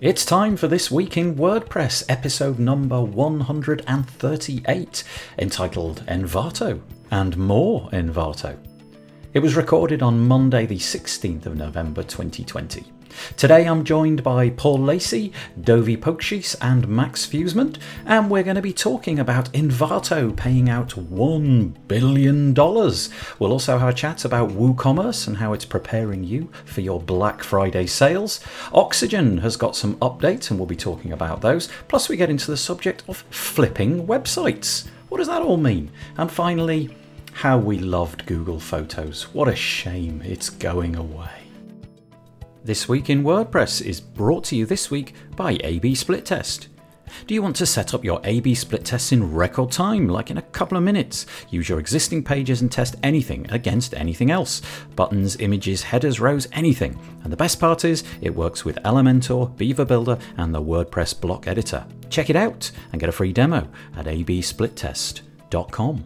It's time for This Week in WordPress, episode number 138, entitled Envato and More Envato. It was recorded on Monday, the 16th of November 2020. Today I'm joined by Paul Lacey, Dovy Paukstys, and Max Fusement, and we're going to be talking about Envato paying out $1 billion. We'll also have a chat about WooCommerce and how it's preparing you for your Black Friday sales. Oxygen has got some updates, and we'll be talking about those. Plus, we get into the subject of flipping websites. What does that all mean? And finally, how we loved Google Photos. What a shame it's going away. This Week in WordPress is brought to you this week by AB Split Test. Do you want to set up your AB split tests in record time, like in a couple of minutes? Use your existing pages and test anything against anything else buttons, images, headers, rows, anything. And the best part is, it works with Elementor, Beaver Builder, and the WordPress block editor. Check it out and get a free demo at absplittest.com.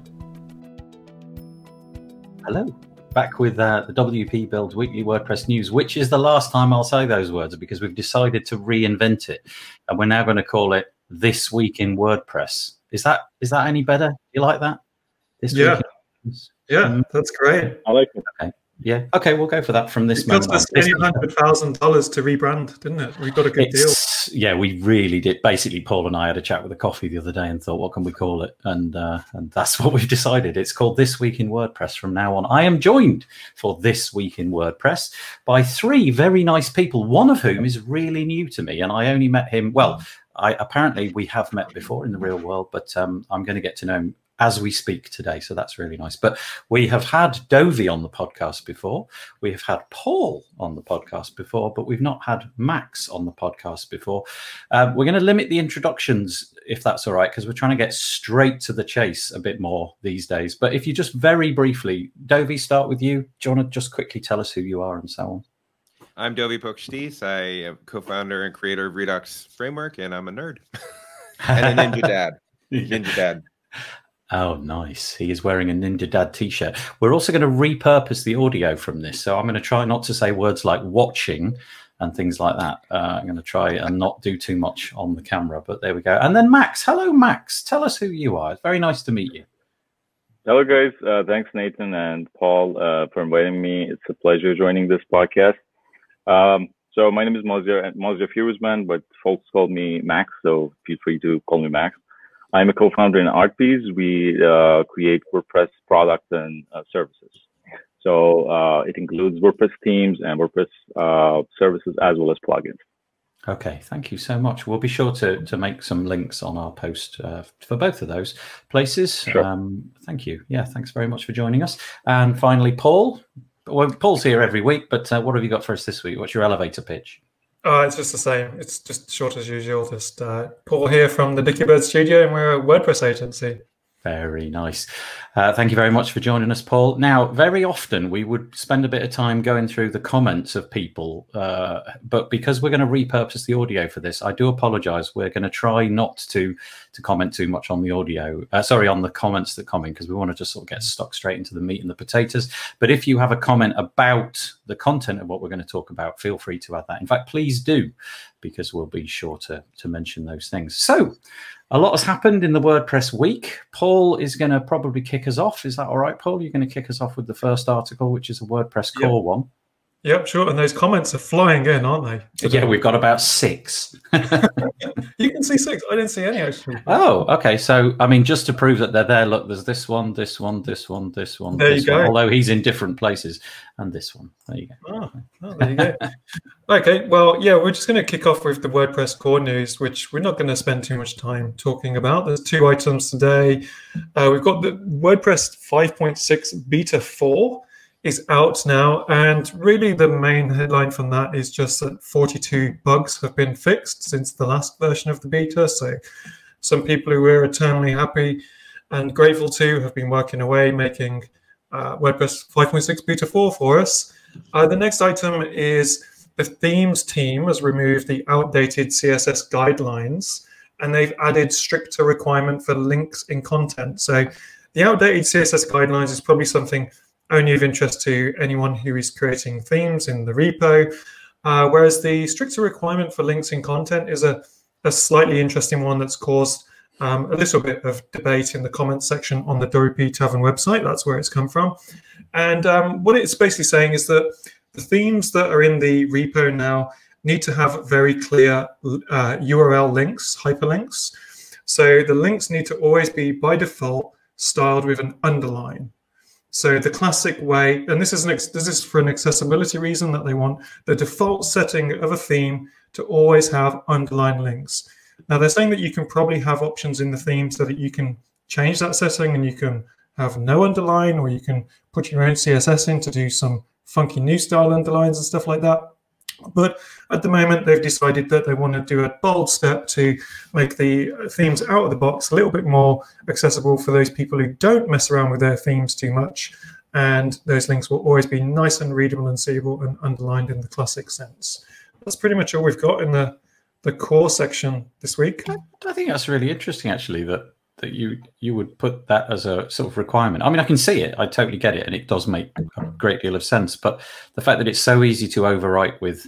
Hello back with uh, the WP Builds Weekly WordPress News, which is the last time I'll say those words because we've decided to reinvent it, and we're now going to call it This Week in WordPress. Is that is that any better? You like that? This yeah, yeah, that's great. I like it. Okay. Yeah. Okay, we'll go for that from this it moment. It cost us hundred thousand dollars to rebrand, didn't it? We got a good it's, deal. Yeah, we really did. Basically, Paul and I had a chat with a coffee the other day and thought, what can we call it? And uh, and that's what we've decided. It's called This Week in WordPress from now on. I am joined for This Week in WordPress by three very nice people. One of whom is really new to me, and I only met him. Well, I apparently we have met before in the real world, but um, I'm going to get to know him as we speak today. So that's really nice. But we have had Dovy on the podcast before. We have had Paul on the podcast before, but we've not had Max on the podcast before. Uh, we're going to limit the introductions, if that's all right, because we're trying to get straight to the chase a bit more these days. But if you just very briefly, Dovy, start with you. Do you want to just quickly tell us who you are and so on? I'm Dovy Paukstys. I am co-founder and creator of Redux Framework, and I'm a nerd and a ninja dad. Ninja dad. Oh, nice. He is wearing a Ninja Dad t shirt. We're also going to repurpose the audio from this. So I'm going to try not to say words like watching and things like that. Uh, I'm going to try and not do too much on the camera, but there we go. And then Max. Hello, Max. Tell us who you are. It's very nice to meet you. Hello, guys. Uh, thanks, Nathan and Paul, uh, for inviting me. It's a pleasure joining this podcast. Um, so my name is Mozia, Mozia Fusement, but folks call me Max, so feel free to call me Max. I'm a co-founder in ArtBees. We uh, create WordPress products and uh, services. So uh, it includes WordPress themes and WordPress uh, services as well as plugins. Okay, thank you so much. We'll be sure to, to make some links on our post uh, for both of those places. Sure. Um, thank you. Yeah, thanks very much for joining us. And finally, Paul. Well, Paul's here every week, but uh, what have you got for us this week? What's your elevator pitch? Uh, it's just the same. It's just short as usual. Just uh, Paul here from the Dicky Bird Studio, and we're a WordPress agency. Very nice. Uh, thank you very much for joining us, Paul. Now, very often we would spend a bit of time going through the comments of people, uh, but because we're going to repurpose the audio for this, I do apologize. We're going to try not to to comment too much on the audio, uh, sorry, on the comments that come in, because we want to just sort of get stuck straight into the meat and the potatoes. But if you have a comment about the content of what we're going to talk about, feel free to add that. In fact, please do, because we'll be sure to, to mention those things. So, a lot has happened in the WordPress week. Paul is going to probably kick us off. Is that all right, Paul? You're going to kick us off with the first article, which is a WordPress core yep. one. Yep, sure. And those comments are flying in, aren't they? Today? Yeah, we've got about six. you can see six. I didn't see any actually. Oh, okay. So, I mean, just to prove that they're there, look, there's this one, this one, this one, this one. There this you go. One, although he's in different places, and this one. There you go. Oh, oh there you go. okay. Well, yeah, we're just going to kick off with the WordPress core news, which we're not going to spend too much time talking about. There's two items today. Uh, we've got the WordPress 5.6 Beta 4 is out now. And really, the main headline from that is just that 42 bugs have been fixed since the last version of the beta. So, some people who were eternally happy and grateful to have been working away making uh, WordPress 5.6 beta 4 for us. Uh, the next item is the themes team has removed the outdated CSS guidelines and they've added stricter requirement for links in content. So the outdated CSS guidelines is probably something only of interest to anyone who is creating themes in the repo. Uh, whereas the stricter requirement for links in content is a, a slightly interesting one that's caused um, a little bit of debate in the comments section on the WP Tavern website. That's where it's come from. And um, what it's basically saying is that the themes that are in the repo now need to have very clear uh, URL links, hyperlinks. So the links need to always be by default styled with an underline. So the classic way, and this is an this is for an accessibility reason that they want the default setting of a theme to always have underline links. Now they're saying that you can probably have options in the theme so that you can change that setting and you can have no underline or you can put your own CSS in to do some funky new style underlines and stuff like that. But at the moment, they've decided that they want to do a bold step to make the themes out of the box a little bit more accessible for those people who don't mess around with their themes too much. And those links will always be nice and readable and seeable and underlined in the classic sense. That's pretty much all we've got in the, the core section this week. I, I think that's really interesting, actually, that that you you would put that as a sort of requirement. I mean, I can see it. I totally get it, and it does make a great deal of sense. But the fact that it's so easy to overwrite with,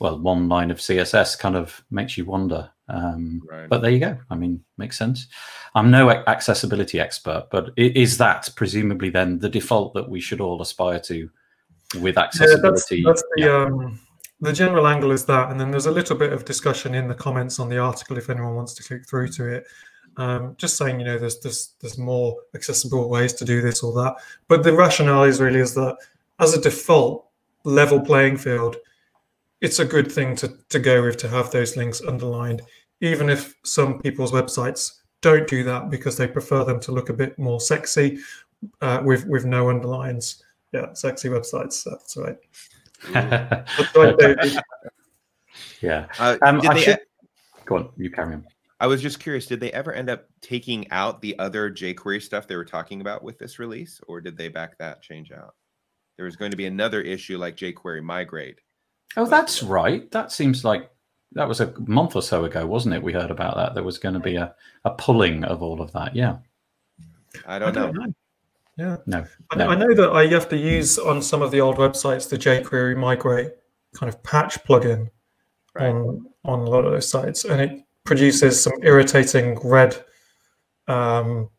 well, one line of CSS kind of makes you wonder. Um, right. But there you go. I mean, makes sense. I'm no accessibility expert, but is that presumably then the default that we should all aspire to with accessibility? Yeah, that's, that's the. Yeah. Um, the general angle is that, and then there's a little bit of discussion in the comments on the article if anyone wants to click through to it um, just saying, you know, there's, there's there's more accessible ways to do this or that. But the rationale is really is that as a default level playing field, it's a good thing to, to go with to have those links underlined, even if some people's websites don't do that because they prefer them to look a bit more sexy uh, with with no underlines. Yeah, sexy websites. That's right. that's right yeah. Uh, um, I should... Go on. You carry on. I was just curious, did they ever end up taking out the other jQuery stuff they were talking about with this release, or did they back that change out? There was going to be another issue like jQuery migrate. Oh, that's right. That seems like that was a month or so ago, wasn't it? We heard about that. There was going to be a, a pulling of all of that. Yeah. I don't, I don't know. know. Yeah. No, I, no. I know that I have to use on some of the old websites the jQuery migrate kind of patch plugin right. on on a lot of those sites, and it produces some irritating red, um,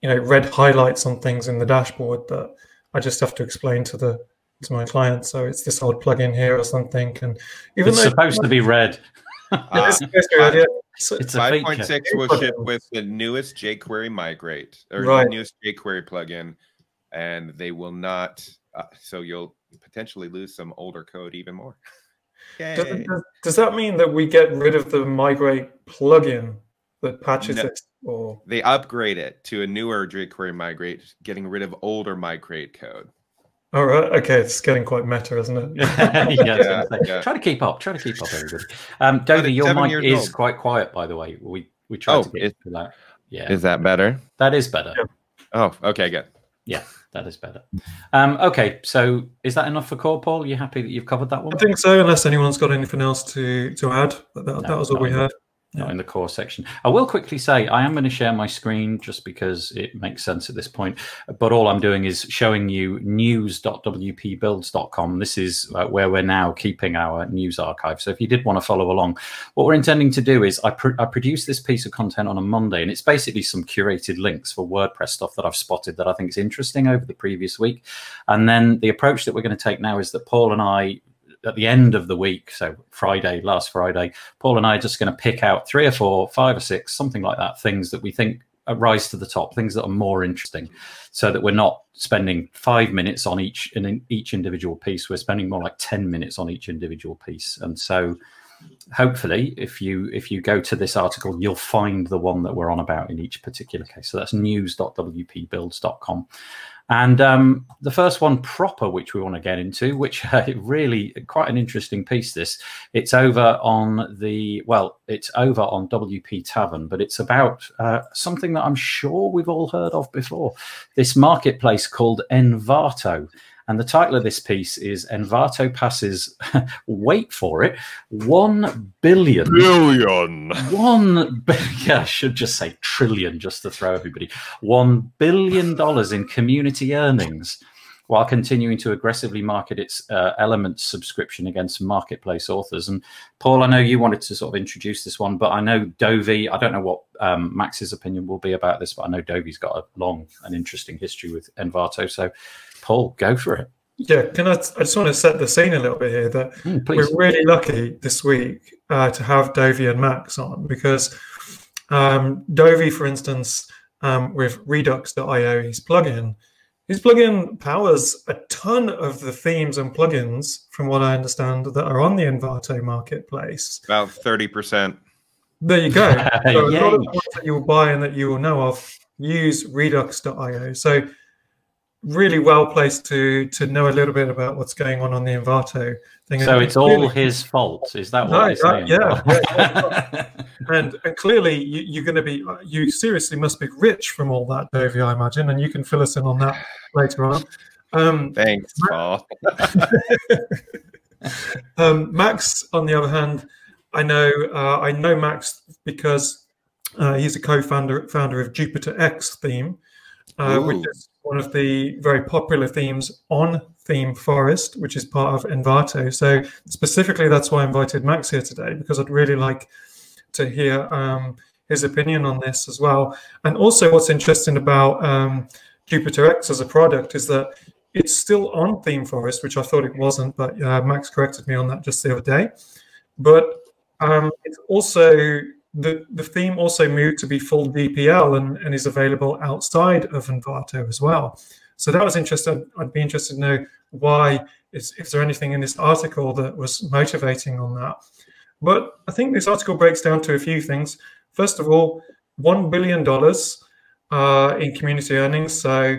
you know, red highlights on things in the dashboard that I just have to explain to the to my client. So it's this old plugin here or something, and even it's supposed to be red. Uh, it's, it's 5.6 will ship with the newest jQuery migrate or right. the newest jQuery plugin, and they will not. Uh, so you'll potentially lose some older code even more. Does, does, that mean that we get rid of the migrate plugin that patches no, it? Or they upgrade it to a newer jQuery migrate, getting rid of older migrate code. All right. Okay. It's getting quite meta, isn't it? yeah, yeah, yeah, Try to keep up. Try to keep up, everybody. Um, Dovy, your mic is old. quite quiet, by the way. We we tried oh, to get to that. Yeah. Is that better? That is better. Oh, okay, good. Yeah that is better. Um, okay, so is that enough for core, Paul? Are you happy that you've covered that one? I think so, unless anyone's got anything else to to add. That, no, that was all we had not in the core section. I will quickly say I am going to share my screen just because it makes sense at this point. But all I'm doing is showing you news.wpbuilds.com. This is uh, where we're now keeping our news archive. So if you did want to follow along, what we're intending to do is I, pr- I produce this piece of content on a Monday, and it's basically some curated links for WordPress stuff that I've spotted that I think is interesting over the previous week. And then the approach that we're going to take now is that Paul and I at the end of the week, so Friday, last Friday, Paul and I are just going to pick out three or four, five or six, something like that, things that we think rise to the top, things that are more interesting, so that we're not spending five minutes on each in each individual piece. We're spending more like ten minutes on each individual piece, and so hopefully if you if you go to this article you'll find the one that we're on about in each particular case. So that's news.wpbuilds.com and um, the first one proper, which we want to get into, which uh, really quite an interesting piece. This it's over on the well, it's over on WP Tavern, but it's about uh, something that I'm sure we've all heard of before. This marketplace called Envato. And the title of this piece is Envato passes, wait for it, 1 billion. Billion. 1, yeah, I should just say trillion just to throw everybody. $1 billion in community earnings while continuing to aggressively market its uh, Elements subscription against marketplace authors. And Paul, I know you wanted to sort of introduce this one, but I know Dovy, I don't know what um, Max's opinion will be about this, but I know Dovy's got a long and interesting history with Envato. So, Paul, go for it. Yeah, can I? I just want to set the scene a little bit here. That mm, we're really lucky this week uh, to have Dovy and Max on because um, Dovy, for instance, um, with Redux.io, his plugin, his plugin powers a ton of the themes and plugins, from what I understand, that are on the Envato marketplace. About thirty percent. There you go. So a lot of ones that you will buy and that you will know of use Redux.io. So really well placed to to know a little bit about what's going on on the Envato thing. So and it's all his fault. Is that what right, you're saying? Yeah. yeah, and and clearly you, are going to be you seriously must be rich from all that, Dovy, I imagine, and you can fill us in on that later on. Um, Thanks, Paul. um, Max, on the other hand, I know uh, I know Max because uh, he's a co-founder founder of Jupiter X theme, uh, which is one of the very popular themes on Theme Forest, which is part of Envato. So specifically, that's why I invited Max here today because I'd really like to hear um, his opinion on this as well. And also, what's interesting about um, Jupiter X as a product is that it's still on Theme Forest, which I thought it wasn't, but uh, Max corrected me on that just the other day. But um, it's also the, the theme also moved to be full GPL and, and is available outside of Envato as well. So that was interesting. I'd be interested to know why, is, is there anything in this article that was motivating on that? But I think this article breaks down to a few things. First of all, $1 billion uh, in community earnings. So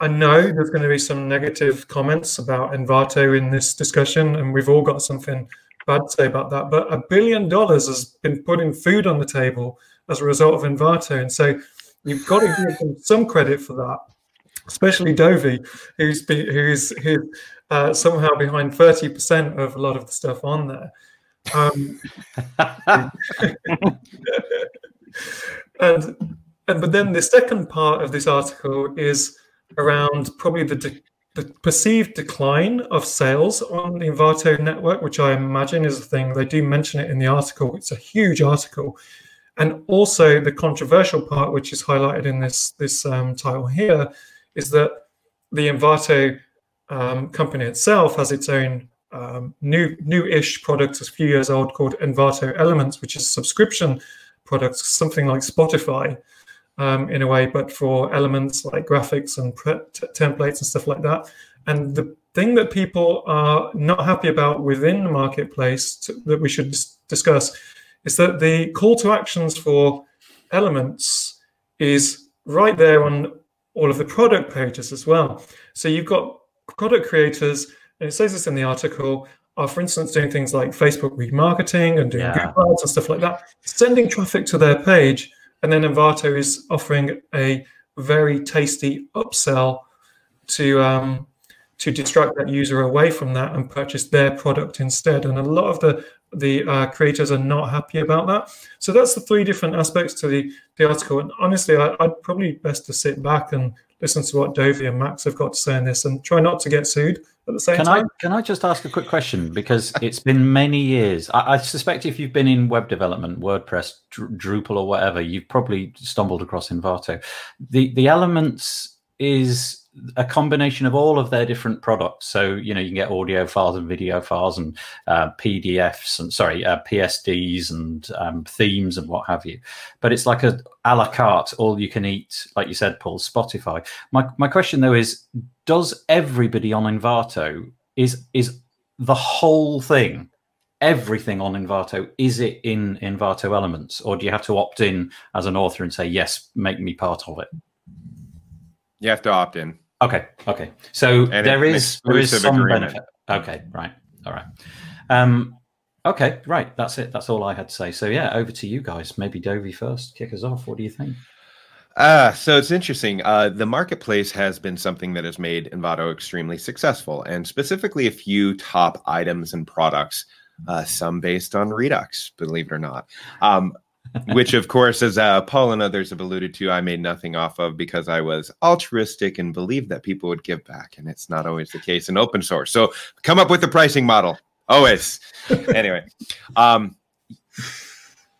I know there's going to be some negative comments about Envato in this discussion, and we've all got something bad to say about that. But a billion dollars has been putting food on the table as a result of Envato. And so you've got to give them some credit for that, especially Dovy, who's, be, who's, who's uh, somehow behind 30% of a lot of the stuff on there. Um, and, and but then the second part of this article is around probably the de- the perceived decline of sales on the Envato network, which I imagine is a thing. They do mention it in the article. It's a huge article. And also the controversial part, which is highlighted in this, this um, title here, is that the Envato um, company itself has its own um, new new-ish product, a few years old, called Envato Elements, which is subscription product, something like Spotify, um, in a way, but for elements like graphics and t- templates and stuff like that. And the thing that people are not happy about within the marketplace to, that we should dis- discuss is that the call to actions for elements is right there on all of the product pages as well. So you've got product creators, and it says this in the article, are for instance doing things like Facebook remarketing and doing yeah. Google ads and stuff like that, sending traffic to their page and then Envato is offering a very tasty upsell to um, to distract that user away from that and purchase their product instead. And a lot of the the uh, creators are not happy about that. So that's the three different aspects to the, the article. And honestly, I, would probably best to sit back and listen to what Dovy and Max have got to say on this and try not to get sued at the same can time. I, can I just ask a quick question? Because it's been many years. I, I suspect if you've been in web development, WordPress, Drupal, or whatever, you've probably stumbled across Envato. The the elements is a combination of all of their different products. So you know you can get audio files and video files and uh, PDFs and sorry uh, PSDs and um, themes and what have you. But it's like a a la carte, all you can eat, like you said, Paul. Spotify. My my question though is, does everybody on Envato is is the whole thing? Everything on Envato is it in Envato Elements, or do you have to opt in as an author and say yes, make me part of it? You have to opt in. Okay. Okay. So and there is there is some agreement. benefit. Okay. Right. All right. Um, okay. Right. That's it. That's all I had to say. So yeah, over to you guys. Maybe Dovy first. Kick us off. What do you think? Uh, so it's interesting. Uh, the marketplace has been something that has made Envato extremely successful, and specifically a few top items and products, uh, some based on Redux, believe it or not. Um, which of course, as uh, Paul and others have alluded to, I made nothing off of because I was altruistic and believed that people would give back, and it's not always the case in open source. So come up with the pricing model. Always. anyway, um,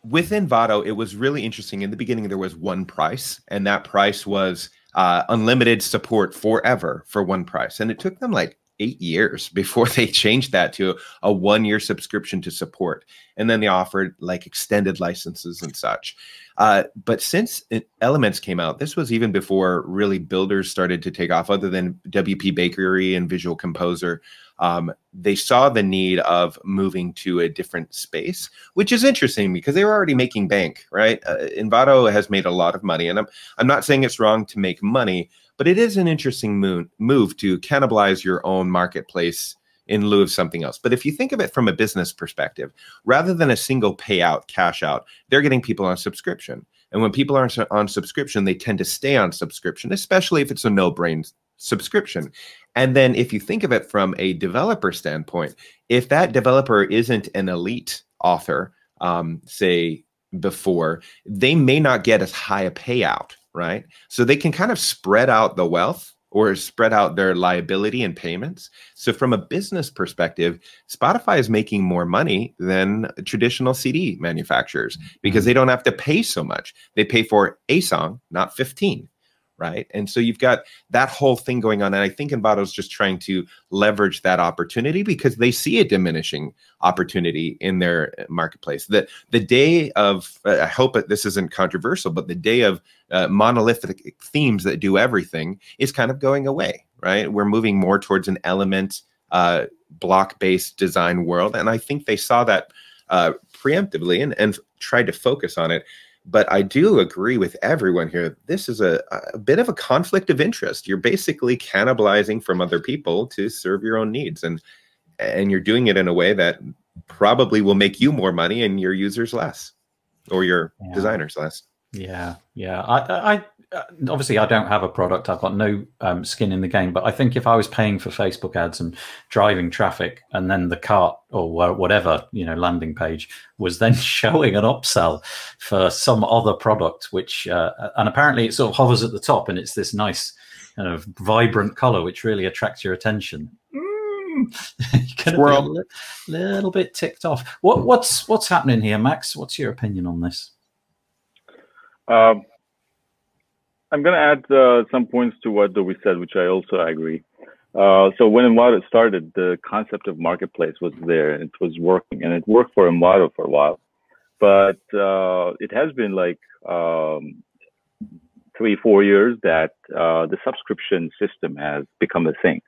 with Envato, it was really interesting. In the beginning, there was one price, and that price was uh, unlimited support forever for one price. And it took them like eight years before they changed that to a one year subscription to support. And then they offered like extended licenses and such. Uh, but since Elements came out, this was even before really builders started to take off, other than WP Bakery and Visual Composer. Um, they saw the need of moving to a different space, which is interesting because they were already making bank, right? Uh, Envato has made a lot of money, and I'm I'm not saying it's wrong to make money, but it is an interesting move, to cannibalize your own marketplace in lieu of something else. But if you think of it from a business perspective, rather than a single payout, cash out, they're getting people on subscription. And when people are on subscription, they tend to stay on subscription, especially if it's a no brain subscription. And then if you think of it from a developer standpoint, if that developer isn't an elite author, um, say before, they may not get as high a payout right? So they can kind of spread out the wealth or spread out their liability and payments. So from a business perspective, Spotify is making more money than traditional CD manufacturers because mm-hmm. they don't have to pay so much. They pay for a song, not 15 right? And so you've got that whole thing going on. And I think is just trying to leverage that opportunity because they see a diminishing opportunity in their uh, marketplace. The, the day of, uh, I hope this isn't controversial, but the day of uh, monolithic themes that do everything is kind of going away, right? We're moving more towards an element uh, block based design world. And I think they saw that uh, preemptively and, and tried to focus on it but I do agree with everyone here. This is a, a bit of a conflict of interest. You're basically cannibalizing from other people to serve your own needs, and and you're doing it in a way that probably will make you more money and your users less, or your yeah. designers less. Yeah, yeah. I, I obviously I don't have a product. I've got no um, skin in the game. But I think if I was paying for Facebook ads and driving traffic, and then the cart or whatever you know landing page was then showing an upsell for some other product, which uh, and apparently it sort of hovers at the top, and it's this nice kind of vibrant color which really attracts your attention. Mm. You're a little, little bit ticked off. What, what's what's happening here, Max? What's your opinion on this? Um, I'm going to add uh, some points to what we said, which I also agree. Uh, so when Envato started, the concept of marketplace was there. It was working, and it worked for Envato for a while. But uh, it has been like um, three, four years that uh, the subscription system has become a thing.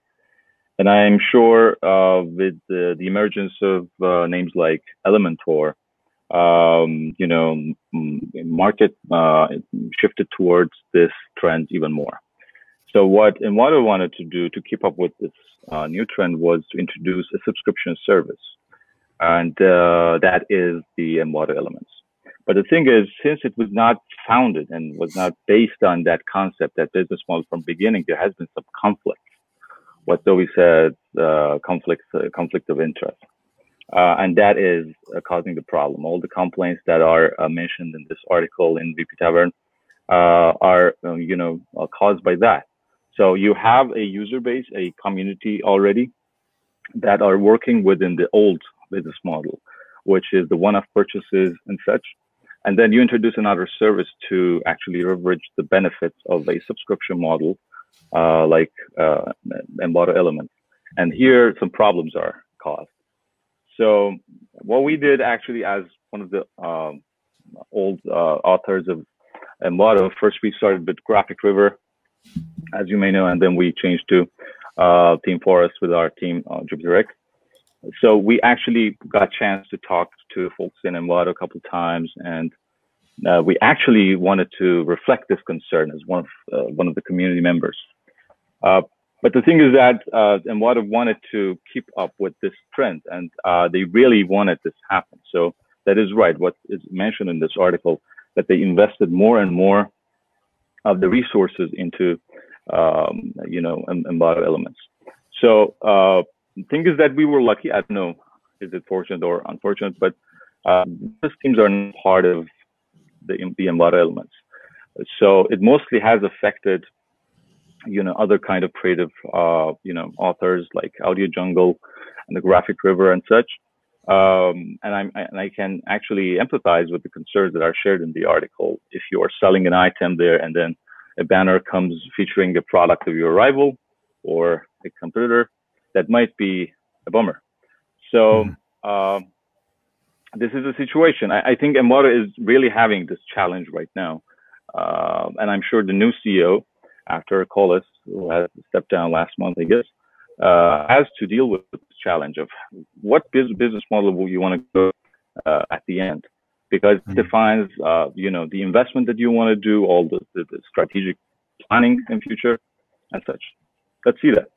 And I'm sure uh, with the, the, emergence of uh, names like Elementor, um, you know, market uh, shifted towards this trend even more. So what Envato wanted to do to keep up with this uh, new trend was to introduce a subscription service, and uh, that is the Envato Elements. But the thing is, since it was not founded and was not based on that concept, that business model from beginning, there has been some conflict. What Zoe said, uh, conflict, uh, conflict of interest. Uh, and that is uh, causing the problem. All the complaints that are uh, mentioned in this article in WP Tavern uh, are, um, you know, uh, caused by that. So you have a user base, a community already that are working within the old business model, which is the one-off purchases and such. And then you introduce another service to actually leverage the benefits of a subscription model, uh, like uh, Envato Elements. And here some problems are caused. So what we did actually as one of the um, old uh, authors of Envato, first we started with Graphic River, as you may know, and then we changed to uh, Theme Forest with our team, uh. So we actually got a chance to talk to folks in Envato a couple of times, and uh, we actually wanted to reflect this concern as one of uh, one of the community members. But the thing is that uh, Envato wanted to keep up with this trend, and uh, they really wanted this happen. So that is right. What is mentioned in this article that they invested more and more of the resources into, um, you know, Envato elements. So uh, the thing is that we were lucky. I don't know, is it fortunate or unfortunate, but uh, these teams are not part of the, the elements. So it mostly has affected, you know, other kind of creative, uh, you know, authors like Audio Jungle and the Graphic River and such. Um, and, I'm, and I can actually empathize with the concerns that are shared in the article. If you are selling an item there and then a banner comes featuring the product of your rival or a competitor, that might be a bummer. So mm. this is a situation. I, I think Envato is really having this challenge right now. Uh, and I'm sure the new CEO, after Collis, who has stepped down last month, I guess, uh, has to deal with this challenge of what business model will you want to go uh, at the end, because mm-hmm. it defines, uh, you know, the investment that you want to do, all the, the, the, strategic planning in future, and such. Let's see that.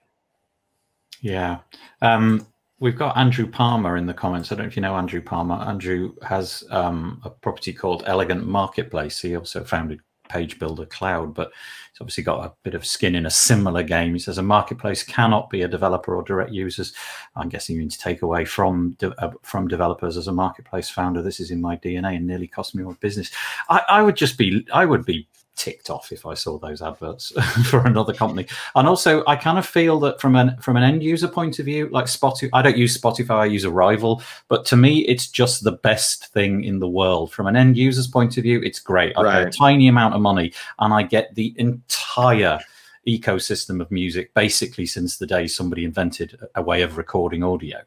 Yeah. Um, we've got Andrew Palmer in the comments. I don't know if you know Andrew Palmer. Andrew has um, a property called Elegant Marketplace. He also founded Page Builder Cloud, but he's obviously got a bit of skin in a similar game. He says a marketplace cannot be a developer or direct users. I'm guessing you mean to take away from de- uh, from developers as a marketplace founder. This is in my DNA and nearly cost me my business. I, I would just be, I would be ticked off if I saw those adverts for another company. And also, I kind of feel that from an from an end user point of view, like Spotify, I don't use Spotify, I use a rival. but to me, it's just the best thing in the world. From an end user's point of view, it's great. I right. pay a tiny amount of money, and I get the entire ecosystem of music basically since the day somebody invented a way of recording audio.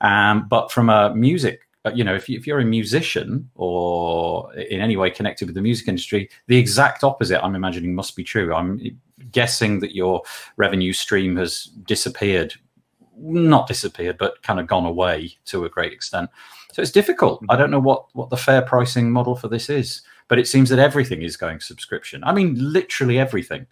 Um, but from a music you know, if, you, if you're a musician or in any way connected with the music industry, the exact opposite, I'm imagining, must be true. I'm guessing that your revenue stream has disappeared, not disappeared, but kind of gone away to a great extent. So it's difficult. I don't know what what the fair pricing model for this is, but it seems that everything is going subscription. I mean, literally everything.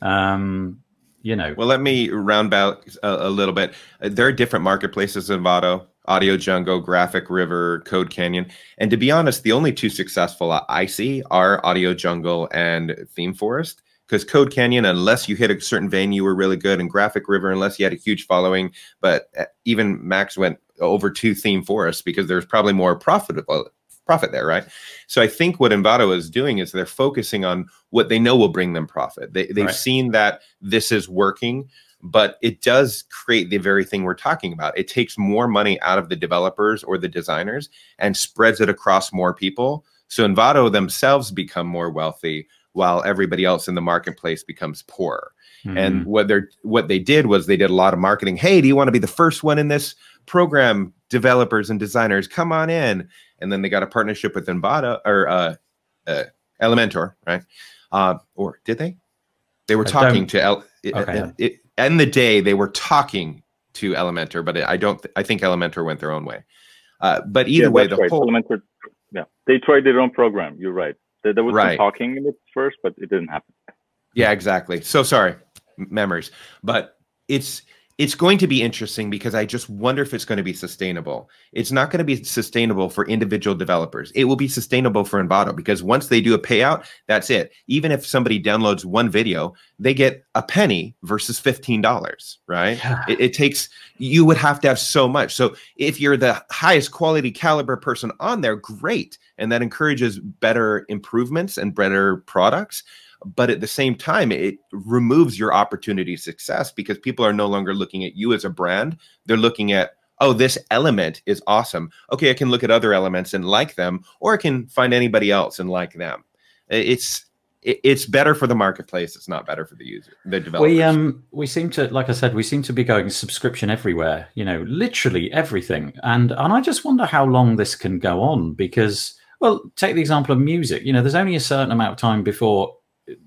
Um, you know. Well, let me round out a, a little bit. There are different marketplaces in Vado. Audio Jungle, Graphic River, Code Canyon. And to be honest, the only two successful I see are Audio Jungle and Theme Forest. Because Code Canyon, unless you hit a certain vein, you were really good. And Graphic River, unless you had a huge following. But uh, even Max went over to Theme Forest because there's probably more profitable profit there, right? So I think what Envato is doing is they're focusing on what they know will bring them profit. They, they've right. seen that this is working but it does create the very thing we're talking about. It takes more money out of the developers or the designers and spreads it across more people. So Envato themselves become more wealthy while everybody else in the marketplace becomes poorer. Mm-hmm. And what they what they did was they did a lot of marketing. Hey, do you want to be the first one in this program? Developers and designers, come on in. And then they got a partnership with Envato or uh, uh, Elementor, right? Uh, or did they? They were talking to El- okay. it, it, in the day they were talking to Elementor, but I don't. Th- I think Elementor went their own way. Uh, but either yeah, way, the right. whole Elementor, yeah, they tried their own program. You're right. There, there was right. some talking in it first, but it didn't happen. Yeah, exactly. So sorry, memories. But it's it's going to be interesting because I just wonder if it's going to be sustainable. It's not going to be sustainable for individual developers. It will be sustainable for Envato because once they do a payout, that's it. Even if somebody downloads one video, they get a penny versus $15, right? Yeah. It, it takes, you would have to have so much. So if you're the highest quality caliber person on there, great. And that encourages better improvements and better products but at the same time it removes your opportunity to success because people are no longer looking at you as a brand they're looking at oh this element is awesome okay i can look at other elements and like them or i can find anybody else and like them it's it's better for the marketplace it's not better for the user the developer we um we seem to like i said we seem to be going subscription everywhere you know literally everything. And and i just wonder how long this can go on because well take the example of music. You know there's only a certain amount of time before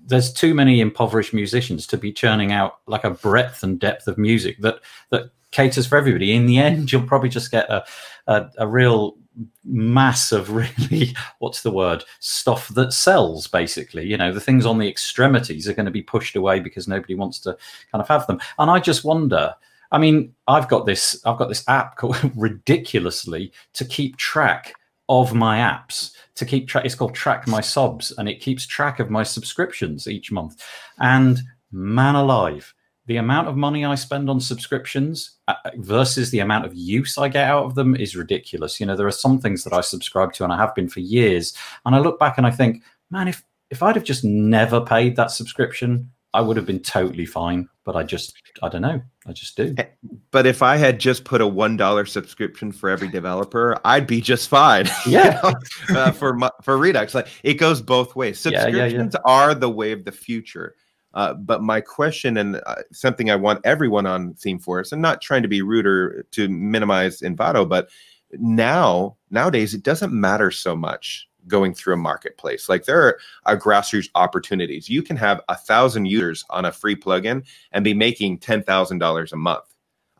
there's too many impoverished musicians to be churning out like a breadth and depth of music that that caters for everybody. In the end, you'll probably just get a a, a real mass of really what's the word stuff that sells basically you know the things on the extremities are going to be pushed away because nobody wants to kind of have them and i just wonder i mean i've got this i've got this app called ridiculously to keep track of my apps to keep track. It's called Track My Subs, and it keeps track of my subscriptions each month. And man alive, the amount of money I spend on subscriptions uh, versus the amount of use I get out of them is ridiculous. You know, there are some things that I subscribe to and I have been for years, and I look back and I think, man, if if I'd have just never paid that subscription, I would have been totally fine. But I just, I don't know, I just do. Eh, but if I had just put a one dollar subscription for every developer, I'd be just fine. Yeah, you know, uh, for for Redux, like it goes both ways. Subscriptions yeah, yeah, yeah. are the way of the future. Uh, but my question and uh, something I want everyone on Theme ThemeForest, and not trying to be rude or to minimize Envato, but now nowadays it doesn't matter so much going through a marketplace. Like there are, are grassroots opportunities. You can have a thousand users on a free plugin and be making ten thousand dollars a month.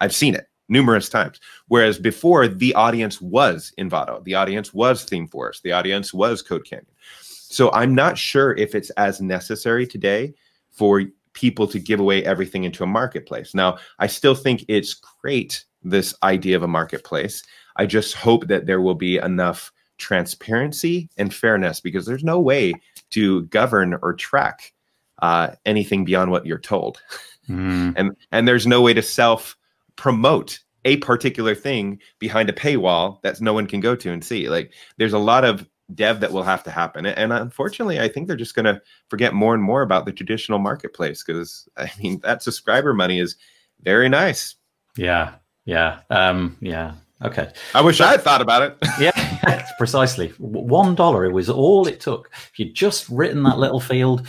I've seen it numerous times. Whereas before, the audience was Envato, the audience was ThemeForest, the audience was Code Canyon. So I'm not sure if it's as necessary today for people to give away everything into a marketplace. Now, I still think it's great, this idea of a marketplace. I just hope that there will be enough transparency and fairness because there's no way to govern or track uh, anything beyond what you're told. Mm. and and there's no way to self promote a particular thing behind a paywall that no one can go to and see. Like there's a lot of dev that will have to happen. And unfortunately, I think they're just going to forget more and more about the traditional marketplace because I mean that subscriber money is very nice. Yeah, yeah, um, yeah. Okay. I wish I had thought about it. yeah, precisely. One dollar. It was all it took. If you'd just written that little field.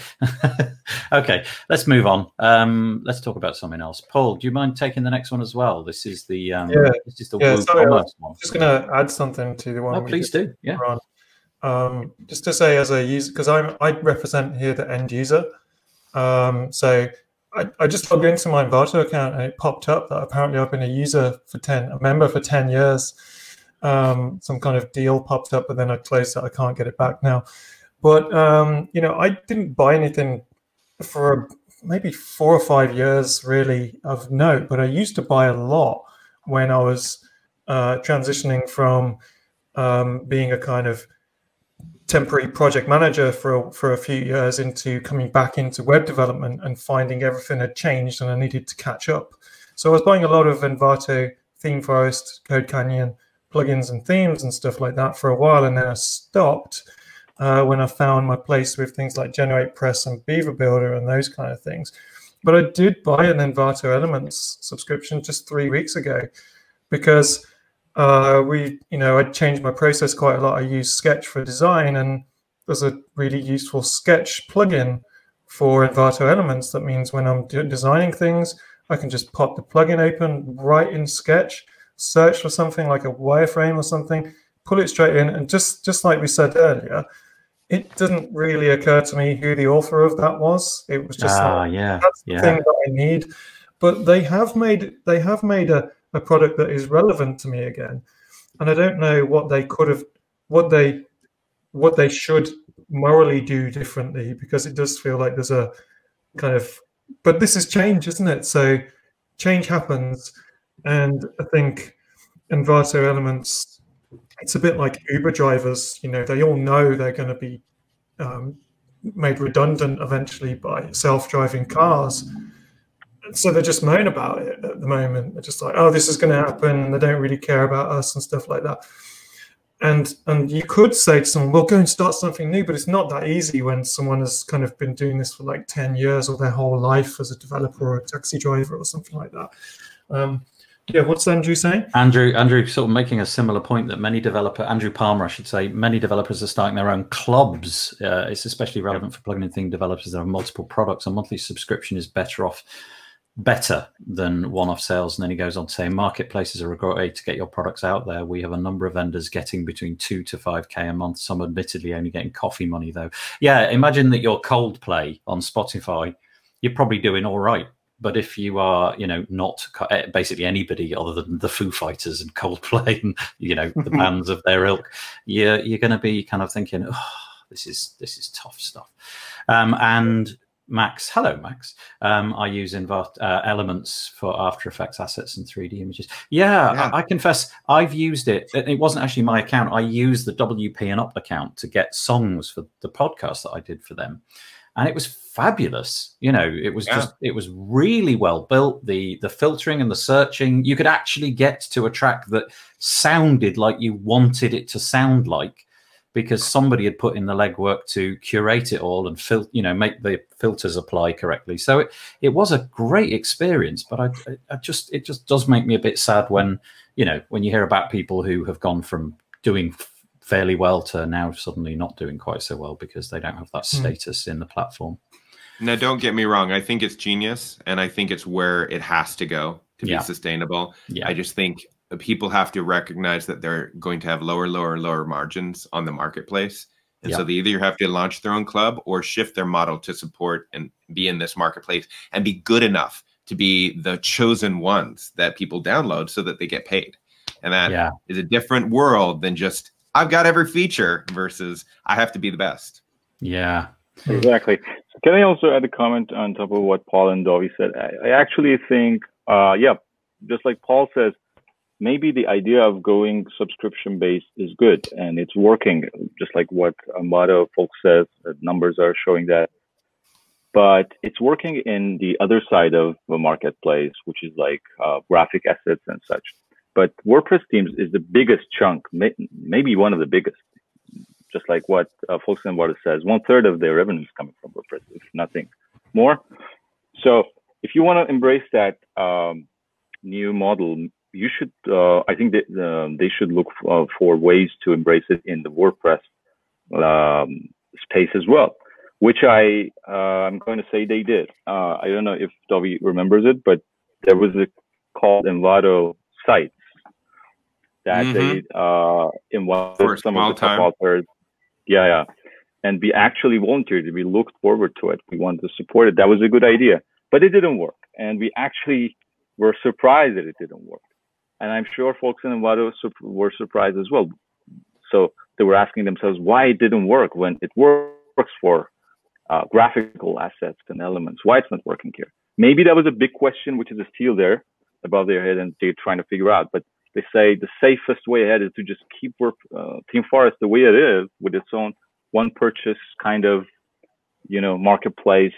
okay, let's move on. Um, let's talk about something else. Paul, do you mind taking the next one as well? This is the um, yeah. This is the yeah, sorry, one. Just going to add something to the one. Oh, please do. Yeah. On. Um, just to say, as a user, because I'm I represent here the end user. Um, so I, I just logged into my Envato account and it popped up that apparently I've been a user for ten, a member for ten years. Um, some kind of deal popped up, but then I closed it. I can't get it back now. But um, you know, I didn't buy anything for maybe four or five years really of note, but I used to buy a lot when I was uh, transitioning from um, being a kind of temporary project manager for for a few years into coming back into web development and finding everything had changed and I needed to catch up. So I was buying a lot of Envato, ThemeForest, Code Canyon plugins and themes and stuff like that for a while, and then I stopped uh, when I found my place with things like GeneratePress and Beaver Builder and those kind of things. But I did buy an Envato Elements subscription just three weeks ago because uh, we, you know, I changed my process quite a lot. I use Sketch for design, and there's a really useful Sketch plugin for Envato Elements. That means when I'm designing things, I can just pop the plugin open right in Sketch, search for something like a wireframe or something, pull it straight in, and just just like we said earlier, it didn't really occur to me who the author of that was. It was just ah, like, yeah, that's the yeah. thing that I need. But they have made they have made a a product that is relevant to me again. And I don't know what they could have, what they, what they should morally do differently because it does feel like there's a kind of, but this is change, isn't it? So change happens, and I think Envato Elements, it's a bit like Uber drivers. You know, they all know they're going to be um, made redundant eventually by self-driving cars so they just moan about it at the moment. They're just like, oh, this is going to happen. They don't really care about us and stuff like that. And and you could say to someone, well, go and start something new, but it's not that easy when someone has kind of been doing this for like 10 years or their whole life as a developer or a taxi driver or something like that. Um, yeah, what's Andrew saying? Andrew, Andrew, sort of making a similar point that many developer, Andrew Palmer, I should say, many developers are starting their own clubs. Uh, it's especially relevant for plugin and theme developers that have multiple products. A monthly subscription is better off better than one-off sales. And then he goes on to say, marketplaces are a great way to get your products out there. We have a number of vendors getting between two to five k a month. Some admittedly only getting coffee money though. Yeah, imagine that you're Coldplay on Spotify. You're probably doing all right. But if you are, you know, not eh, basically anybody other than the Foo Fighters and Coldplay and you know the bands of their ilk, you're you're going to be kind of thinking, oh, this is this is tough stuff. Um, and Max, hello Max. Um, I use Envato uh, Elements for After Effects assets and 3D images. Yeah, yeah. I, I, confess I've used it. It wasn't actually my account. I used the WP and Up account to get songs for the podcast that I did for them. and it was fabulous. You know, it was yeah. just it was really well built. The the filtering and the searching, you could actually get to a track that sounded like you wanted it to sound like because somebody had put in the legwork to curate it all and fil- you know make the filters apply correctly. So it it was a great experience, but I, I just it just does make me a bit sad when you know when you hear about people who have gone from doing fairly well to now suddenly not doing quite so well because they don't have that hmm. status mm. in the platform. Now, don't get me wrong. I think it's genius, and I think it's where it has to go to yeah. be sustainable. Yeah. I just think people have to recognize that they're going to have lower, lower, lower margins on the marketplace. And yeah. so they either have to launch their own club or shift their model to support and be in this marketplace and be good enough to be the chosen ones that people download so that they get paid. And that yeah. is a different world than just I've got every feature versus I have to be the best. Yeah. Exactly. Can I also add a comment on top of what Paul and Dovy said? I, I actually think, uh, yeah, just like Paul says, maybe the idea of going subscription based is good and it's working, just like what Envato folks says. Numbers are showing that. But it's working in the other side of the marketplace, which is like uh, graphic assets and such. But WordPress themes is the biggest chunk, maybe one of the biggest. Just like what uh, Volkswagen says, one third of their revenue is coming from WordPress, if nothing more. So if you want to embrace that um, new model, you should. Uh, I think that uh, they should look uh, for ways to embrace it in the WordPress um, space as well, which I uh, I'm going to say they did. Uh, I don't know if Dovy remembers it, but there was a called Envato site that mm-hmm. they uh, invited some of the top authors. Yeah, yeah. And we actually volunteered. We looked forward to it. We wanted to support it. That was a good idea, but it didn't work. And we actually were surprised that it didn't work. And I'm sure folks in Envato were surprised as well. So they were asking themselves why it didn't work when it works for uh, graphical assets and elements. Why it's not working here? Maybe that was a big question, which is still there above their head, and they're trying to figure out. But they say the safest way ahead is to just keep work, uh, ThemeForest the way it is with its own one purchase kind of, you know, marketplace.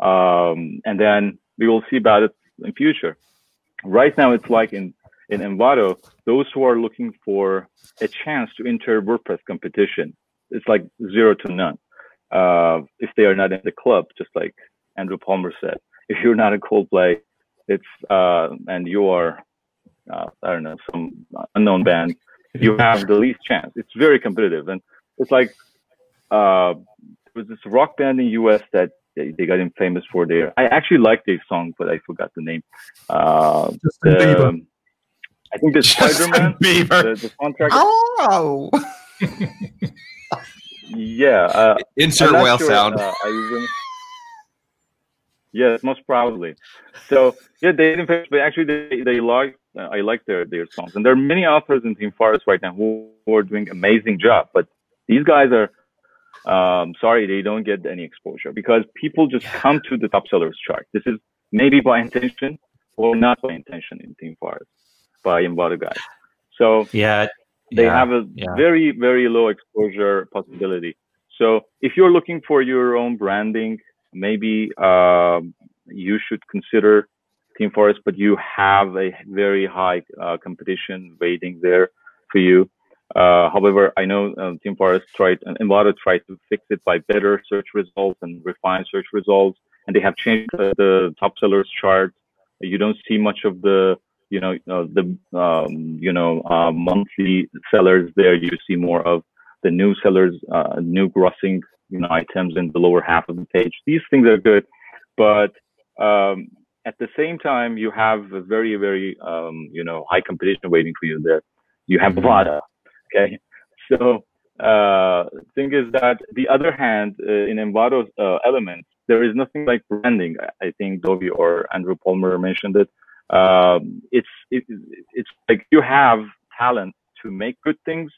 Um, and then we will see about it in future. Right now, it's like in, in Envato, those who are looking for a chance to enter WordPress competition, it's like zero to none. Uh, if they are not in the club, just like Andrew Palmer said, if you're not in Coldplay, it's, uh, and you are uh, I don't know, some unknown band, you have the least chance. It's very competitive, and it's like uh, there was this rock band in U.S. that they, they got him famous for their. I actually like their song, but I forgot the name. Uh, the, I think the Spider-Man, the, the soundtrack. Oh. yeah. Uh, Insert whale sure, sound. Uh, Yes, most probably. So yeah, they didn't finish, but actually they, they like I like their their songs, and there are many authors in ThemeForest right now who, who are doing amazing job. But these guys are um, sorry they don't get any exposure because people just come to the top sellers chart. This is maybe by intention or not by intention in ThemeForest by Envato guys. So yeah, they yeah, have a yeah. very very low exposure possibility. So if you're looking for your own branding maybe uh, you should consider ThemeForest, but you have a very high uh, competition waiting there for you. Uh, however, I know uh, ThemeForest tried and Envato tried to fix it by better search results and refined search results, and they have changed the, the top sellers chart. You don't see much of the you know uh, the um, you know uh, monthly sellers there. You see more of the new sellers, uh, new grossing you know items in the lower half of the page. These things are good, but um, at the same time, you have a very very um, you know high competition waiting for you there. You have Vada, okay. So uh, thing is that the other hand, uh, in Envato's uh, elements, there is nothing like branding. I think Dovy or Andrew Palmer mentioned it. Um, it's it, it's like you have talent to make good things,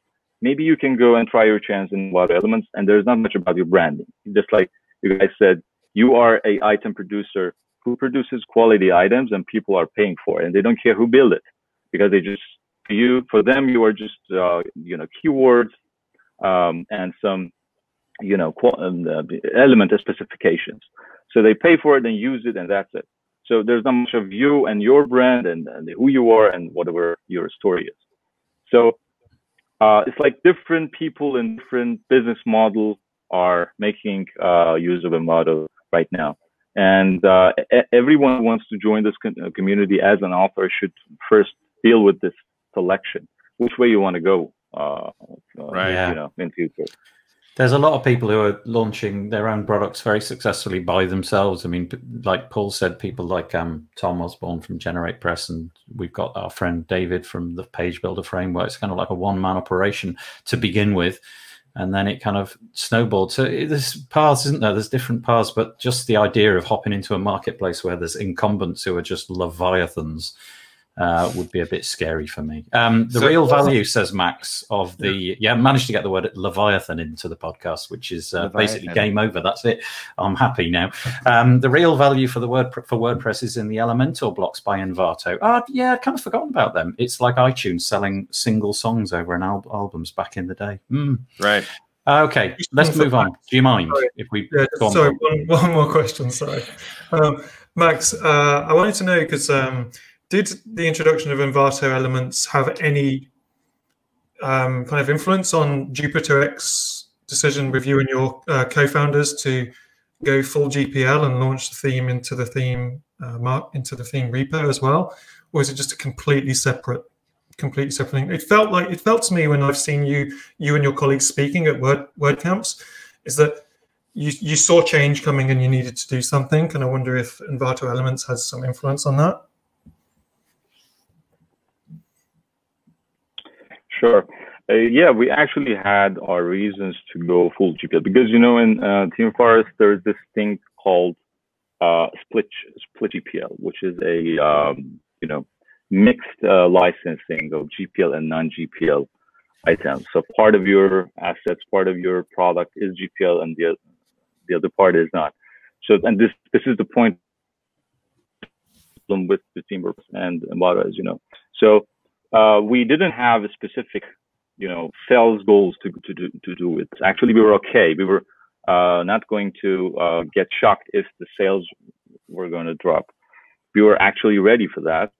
maybe you can go and try your chance in water elements and there's not much about your branding just like you guys said you are a item producer who produces quality items and people are paying for it and they don't care who build it because they just you for them you are just uh, you know keywords um, and some you know, um, element specifications. So they pay for it and use it, and that's it. So there's not much of you and your brand and, and who you are and whatever your story is. So uh, it's like different people in different business model are making uh, use of a model right now. And uh, everyone who wants to join this uh, community as an author should first deal with this selection. Which way you want to go, uh, uh, right? You know, in future. There's a lot of people who are launching their own products very successfully by themselves. I mean, like Paul said, people like um, Tom Usborne from GeneratePress, and we've got our friend David from the Page Builder Framework. It's kind of like a one man operation to begin with. And then it kind of snowballed. So there's paths, isn't there? There's different paths, but just the idea of hopping into a marketplace where there's incumbents who are just leviathans uh, would be a bit scary for me. Um, the so, real value, says Max, of the yeah, managed to get the word Leviathan into the podcast, which is uh, basically game over. That's it. I'm happy now. Um, the real value for the word for WordPress is in the Elementor blocks by Envato. Uh, yeah, I kind of forgotten about them. It's like iTunes selling single songs over an al- albums back in the day. Mm. Right. Okay, let's move on. Do you mind sorry. if we? Yeah, sorry, one, one, more question. Sorry, um, Max. Uh, I wanted to know because um, did the introduction of Envato elements have any um, kind of influence on Jupiter X decision with you and your uh, co-founders to go full GPL and launch the theme into the theme uh, mark into the theme repo as well, or is it just a completely separate, completely separate thing? It felt like it felt to me when I've seen you, you and your colleagues speaking at Word WordCamps, is that you you saw change coming and you needed to do something, and I wonder if Envato Elements has some influence on that. Sure. Uh, yeah, we actually had our reasons to go full GPL because you know in uh, Forest there's this thing called uh, split split GPL, which is a um, you know mixed uh, licensing of GPL and non-GPL items. So part of your assets, part of your product is GPL, and the the other part is not. So and this this is the point with the Teamwork and Envato, as you know. So uh, we didn't have a specific, you know, sales goals to to do to do it. Actually, we were okay. We were uh, not going to uh, get shocked if the sales were going to drop. We were actually ready for that,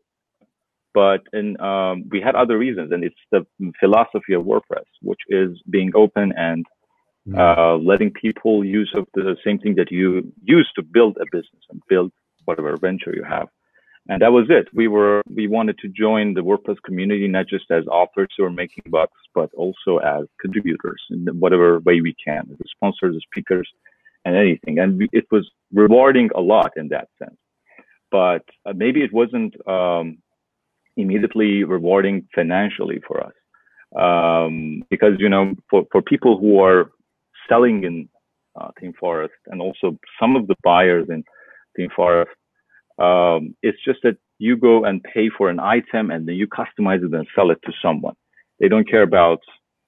but and um, we had other reasons, and it's the philosophy of WordPress, which is being open and mm-hmm. uh, letting people use of the same thing that you use to build a business and build whatever venture you have and that was it. We were we wanted to join the WordPress community not just as authors who are making bucks, but also as contributors in whatever way we can, as sponsors, as speakers, and anything. And we, it was rewarding a lot in that sense. But uh, maybe it wasn't um, immediately rewarding financially for us, um, because you know, for for people who are selling in uh, Forest and also some of the buyers in ThemeForest um, it's just that you go and pay for an item and then you customize it and sell it to someone. They don't care about,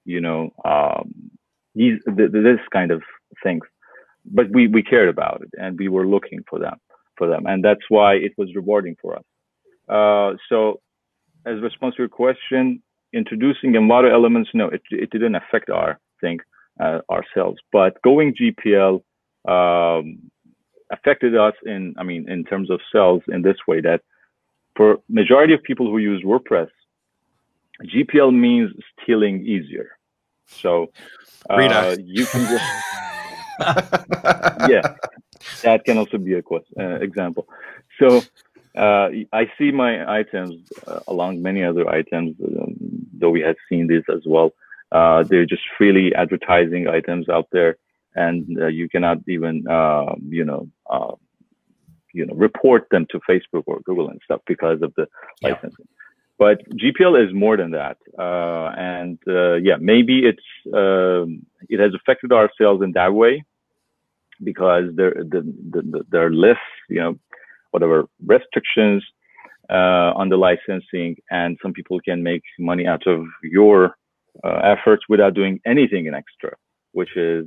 you know, um, these, th- this kind of things. But we, we cared about it and we were looking for them, for them. And that's why it was rewarding for us. Uh, so as a response to your question, introducing Envato elements, no, it, it didn't affect our thing, uh, ourselves, but going GPL, um, affected us in, I mean, in terms of sales in this way that for majority of people who use WordPress, GPL means stealing easier. So uh, you can just, yeah, that can also be a question, uh, example. So uh, I see my items uh, along many other items, um, though we have seen this as well. Uh, they're just freely advertising items out there and uh, you cannot even uh, you know uh, you know report them to Facebook or Google and stuff because of the yeah. licensing. But GPL is more than that, uh, and uh, yeah, maybe it's um, it has affected our sales in that way because there the, the, there are less you know whatever restrictions uh, on the licensing, and some people can make money out of your efforts without doing anything in extra, which is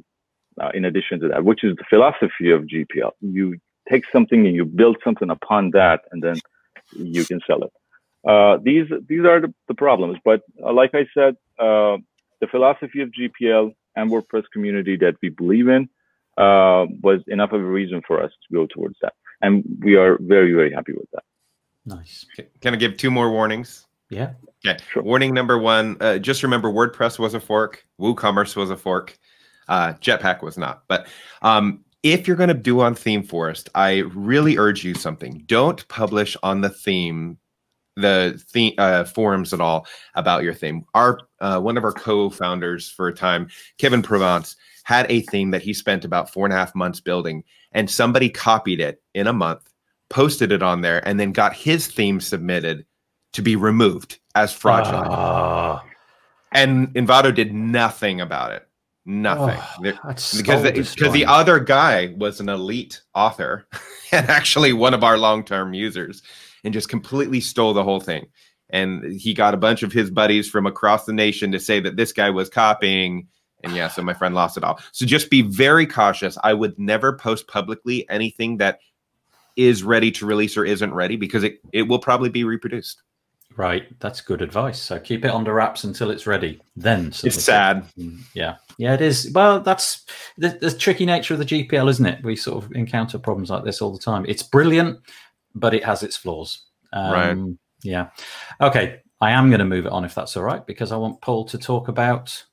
uh, in addition to that, which is the philosophy of GPL. You take something and you build something upon that, and then you can sell it. Uh, these these are the, the problems. But uh, like I said, uh, the philosophy of GPL and WordPress community that we believe in uh, was enough of a reason for us to go towards that. And we are very, very happy with that. Nice. Can I give two more warnings? Yeah. Okay. Sure. Warning number one uh, just remember WordPress was a fork, WooCommerce was a fork, uh, Jetpack was not. But um, if you're going to do on ThemeForest, I really urge you something. Don't publish on the theme the theme uh, forums at all about your theme. Our uh, one of our co-founders for a time, Kevin Provance, had a theme that he spent about four and a half months building, and somebody copied it in a month, posted it on there, and then got his theme submitted to be removed as fraudulent. Uh, and Envato did nothing about it. Nothing. Oh, because the, because the other guy was an elite author and actually one of our long-term users and just completely stole the whole thing. And he got a bunch of his buddies from across the nation to say that this guy was copying. And yeah, so my friend lost it all. So just be very cautious. I would never post publicly anything that is ready to release or isn't ready because it, it will probably be reproduced. Right, that's good advice. So keep it under wraps until it's ready. Then it's sad. Mm, yeah, yeah, it is. Well, that's the, the, tricky nature of the GPL, isn't it? We sort of encounter problems like this all the time. It's brilliant, but it has its flaws. Um, right. Yeah. Okay. I am going to move it on if that's all right, because I want Paul to talk about,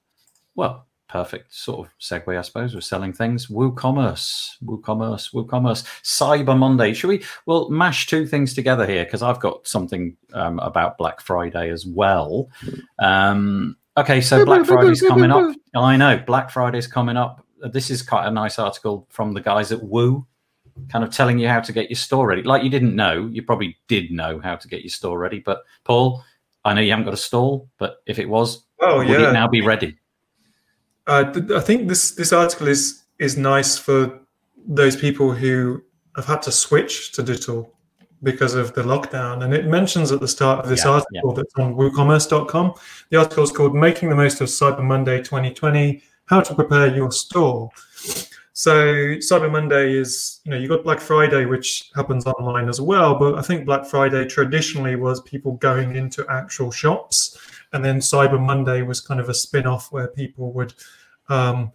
well, perfect sort of segue, I suppose. We're selling things. WooCommerce, WooCommerce, WooCommerce. Cyber Monday. Should we? We'll mash two things together here because I've got something um, about Black Friday as well. Um, okay, so Black Friday's coming up. I know Black Friday's coming up. This is quite a nice article from the guys at Woo kind of telling you how to get your store ready. Like you didn't know, you probably did know how to get your store ready. But Paul, I know you haven't got a stall, but if it was, oh would yeah, it now be ready? Uh, th- I think this this article is is nice for those people who have had to switch to digital because of the lockdown. And it mentions at the start of this yeah, article yeah. that's on woocommerce.com. The article is called Making the Most of Cyber Monday 2020 How to Prepare Your Store. So Cyber Monday is, you know, you got Black Friday, which happens online as well. But I think Black Friday traditionally was people going into actual shops, and then Cyber Monday was kind of a spin-off where people would um,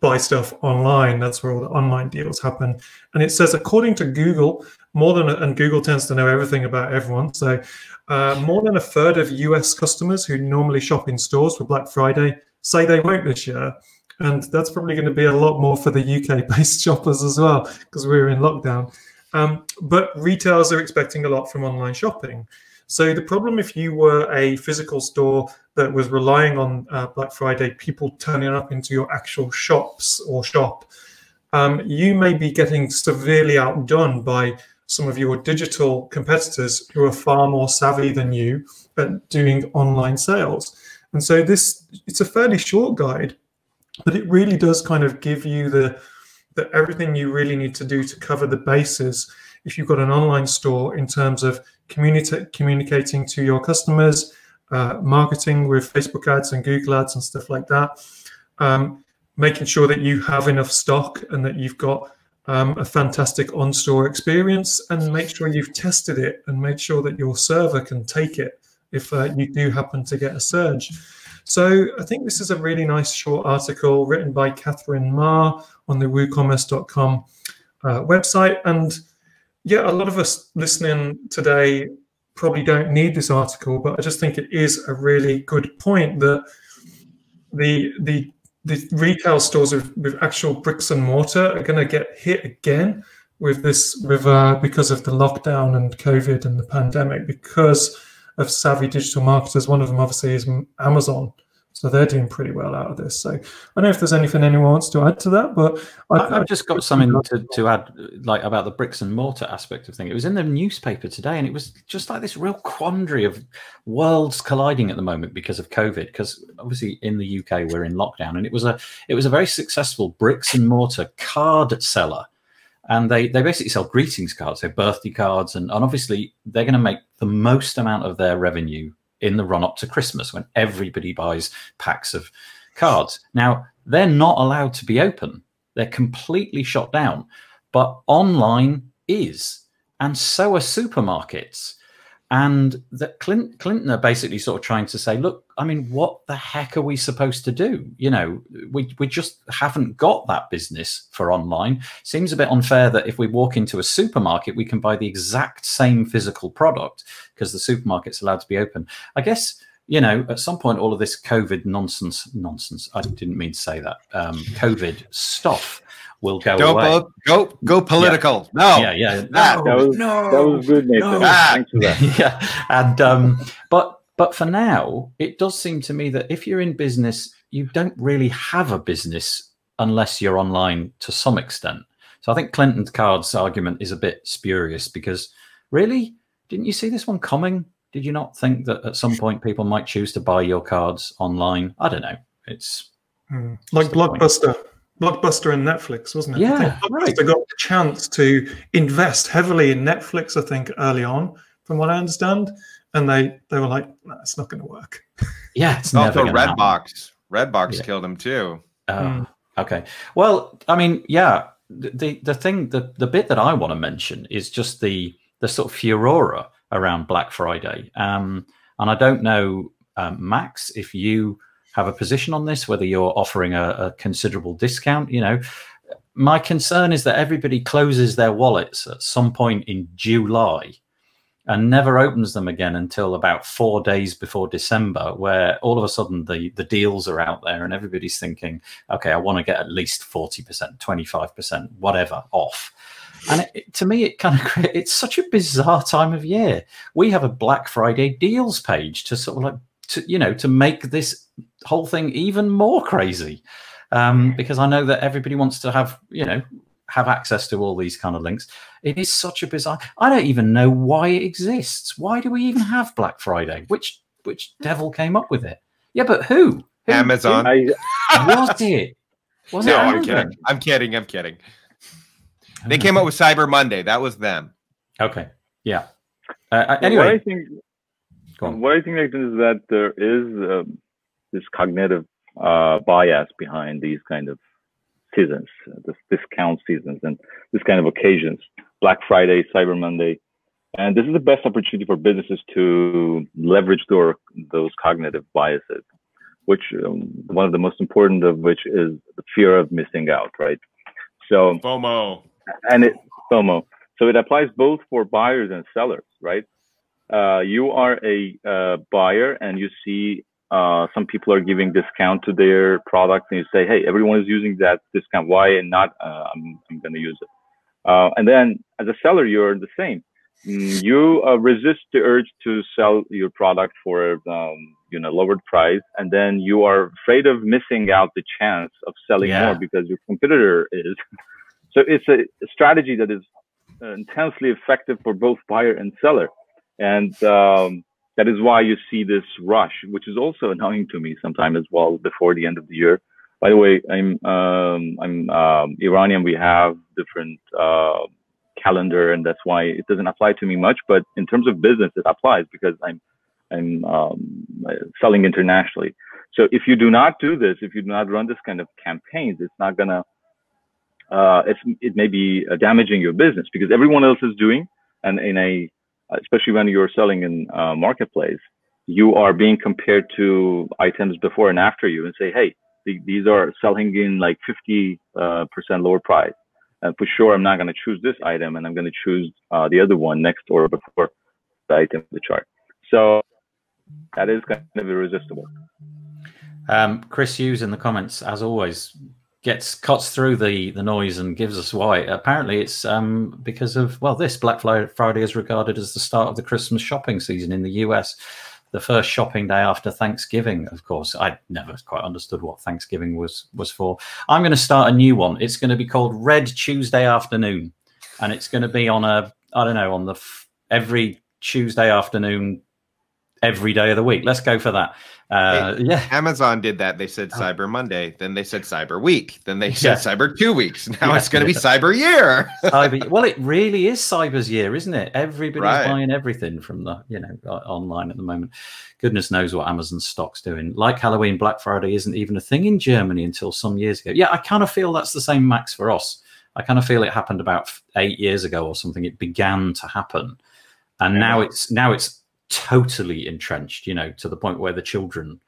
buy stuff online. That's where all the online deals happen. And it says, according to Google, more than and Google tends to know everything about everyone. So uh, more than a third of US customers who normally shop in stores for Black Friday say they won't this year and that's probably going to be a lot more for the UK based shoppers as well because we're in lockdown. Um, but retailers are expecting a lot from online shopping. So the problem if you were a physical store that was relying on uh, Black Friday, people turning up into your actual shops or shop, um, you may be getting severely outdone by some of your digital competitors who are far more savvy than you at doing online sales. And so this it's a fairly short guide, but it really does kind of give you the, the everything you really need to do to cover the bases if you've got an online store in terms of communi- communicating to your customers uh, marketing with facebook ads and google ads and stuff like that um, making sure that you have enough stock and that you've got um, a fantastic on-store experience and make sure you've tested it and make sure that your server can take it if uh, you do happen to get a surge so I think this is a really nice short article written by Catherine Ma on the woocommerce.com uh, website. And yeah, a lot of us listening today probably don't need this article, but I just think it is a really good point that the the the retail stores with, with actual bricks and mortar are going to get hit again with this with uh, because of the lockdown and COVID and the pandemic because of savvy digital marketers. One of them obviously is Amazon. So they're doing pretty well out of this. So I don't know if there's anything anyone wants to add to that, but I, have just got something to, to add, like about the bricks and mortar aspect of things. It was in the newspaper today, and it was just like this real quandary of worlds colliding at the moment because of COVID. Because obviously in the UK we're in lockdown, and it was a it was a very successful bricks and mortar card seller and they, they basically sell greetings cards, so birthday cards, and, and obviously they're going to make the most amount of their revenue in the run up to Christmas when everybody buys packs of cards. Now, they're not allowed to be open, they're completely shut down, but online is, and so are supermarkets. And that Clint, Clinton are basically sort of trying to say, look, I mean, what the heck are we supposed to do? You know, we, we just haven't got that business for online. Seems a bit unfair that if we walk into a supermarket, we can buy the exact same physical product because the supermarket's allowed to be open. I guess, you know, at some point, all of this COVID nonsense, nonsense, I didn't mean to say that, um, COVID stuff will go Don't away. go go political. Yeah. No. Yeah, yeah. That, that was, no. That was good, Nathan. No. Thanks for that. yeah. And um, but but for now, it does seem to me that if you're in business, you don't really have a business unless you're online to some extent. So I think Clinton Card's argument is a bit spurious because really, didn't you see this one coming? Did you not think that at some point people might choose to buy your cards online? I don't know. It's hmm. like Blockbuster. Point. Blockbuster and Netflix, wasn't it? Yeah, I right. got a chance to invest heavily in Netflix. I think early on, from what I understand, and they they were like, nah, "It's not going to work." Yeah, it's not also Redbox. Redbox yeah. killed him too. Oh, mm. okay. Well, I mean, yeah. The the thing the the bit that I want to mention is just the the sort of furore around Black Friday. Um, and I don't know, um, Max, if you have a position on this, whether you're offering a, a considerable discount. You know, my concern is that everybody closes their wallets at some point in July and never opens them again until about four days before December, where all of a sudden the, the deals are out there and everybody's thinking, okay, I want to get at least 40%, 25%, whatever off. And it, to me, it kind of it's such a bizarre time of year. We have a Black Friday deals page to sort of like to you know to make this whole thing even more crazy um, because I know that everybody wants to have you know have access to all these kind of links. It is such a bizarre. I don't even know why it exists. Why do we even have Black Friday? Which which devil came up with it? Yeah, but who? who Amazon. Who? was it? Was no, it I'm kidding. I'm kidding. I'm kidding. They came up with Cyber Monday. That was them. Okay. Yeah. Uh, anyway, what I think, what I think is that there is uh, this cognitive uh, bias behind these kind of seasons, this discount seasons, and this kind of occasions, Black Friday, Cyber Monday, and this is the best opportunity for businesses to leverage their, those cognitive biases, which um, one of the most important of which is the fear of missing out, right? So FOMO, and it FOMO. So it applies both for buyers and sellers, right? Uh, you are a uh, buyer and you see uh, some people are giving discount to their product and you say, hey, everyone is using that discount. Why and not? Uh, I'm, I'm going to use it. Uh, and then as a seller, you're the same. Mm, you uh, resist the urge to sell your product for um, you know lowered price, and then you are afraid of missing out the chance of selling yeah. more because your competitor is. so it's a strategy that is intensely effective for both buyer and seller, and um, that is why you see this rush, which is also annoying to me sometimes as well before the end of the year. By the way, I'm um, I'm um, Iranian. We have different uh, calendar, and that's why it doesn't apply to me much. But in terms of business, it applies because I'm I'm um, selling internationally. So if you do not do this, if you do not run this kind of campaigns, it's not gonna uh, it's, it may be damaging your business because everyone else is doing, and in a especially when you're selling in uh, marketplace, you are being compared to items before and after you and say, hey, th- these are selling in like 50% uh, lower price. And for sure, I'm not going to choose this item and I'm going to choose uh, the other one next or before the item of the chart. So that is kind of irresistible. Um, Chris Hughes in the comments, as always, gets cuts through the the noise and gives us why. Apparently, it's um, because of well, this Black Friday is regarded as the start of the Christmas shopping season in the US. The first shopping day after Thanksgiving, of course. I never quite understood what Thanksgiving was was for. I'm going to start a new one. It's going to be called Red Tuesday Afternoon, and it's going to be on a I don't know on the f- every Tuesday afternoon every day of the week. Let's go for that. Uh, yeah, Amazon did that. They said oh. Cyber Monday, then they said Cyber Week, then they said yeah. Cyber Two Weeks. Now yeah. it's going to be Cyber Year. cyber, well, it really is Cyber's year, isn't it? Everybody's right. buying everything from the you know online at the moment. Goodness knows what Amazon stock's doing. Like Halloween, Black Friday isn't even a thing in Germany until some years ago. Yeah, I kind of feel that's the same max for us. I kind of feel it happened about eight years ago or something. It began to happen, and now it's now it's totally entrenched, you know, to the point where the children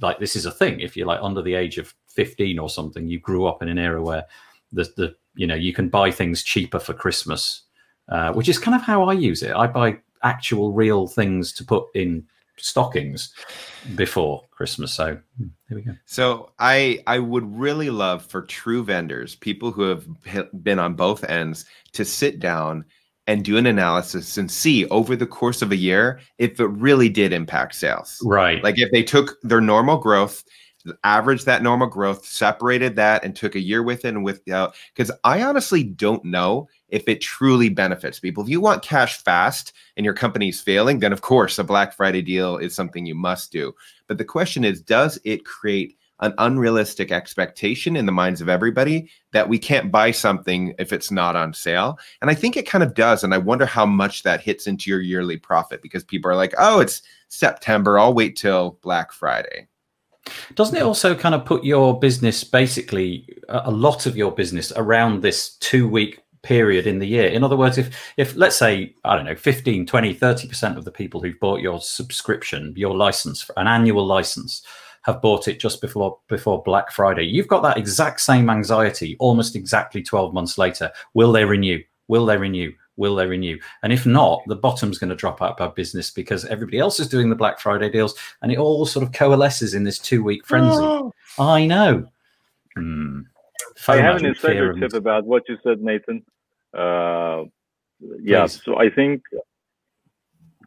like this is a thing. If you're like under the age of 15 or something, you grew up in an era where the the you know you can buy things cheaper for Christmas, uh, which is kind of how I use it. I buy actual real things to put in stockings before Christmas. So hmm, here we go. So I I would really love for true vendors, people who have been on both ends, to sit down and do an analysis and see over the course of a year if it really did impact sales. Right. Like if they took their normal growth, averaged that normal growth, separated that, and took a year with it and without. Uh, because I honestly don't know if it truly benefits people. If you want cash fast and your company's failing, then of course a Black Friday deal is something you must do. But the question is, does it create an unrealistic expectation in the minds of everybody that we can't buy something if it's not on sale. And I think it kind of does. And I wonder how much that hits into your yearly profit because people are like, oh, it's September. I'll wait till Black Friday. Doesn't it also kind of put your business, basically, a lot of your business around this two week period in the year in other words if if let's say i don't know 15 20 30% of the people who've bought your subscription your license an annual license have bought it just before before Black Friday. You've got that exact same anxiety almost exactly 12 months later. Will they renew? Will they renew? Will they renew? And if not, the bottom's going to drop out of business because everybody else is doing the Black Friday deals and it all sort of coalesces in this two week frenzy. Oh. I know. Hmm. I have an insider tip about what you said, Nathan. Uh, yeah, Please. so I think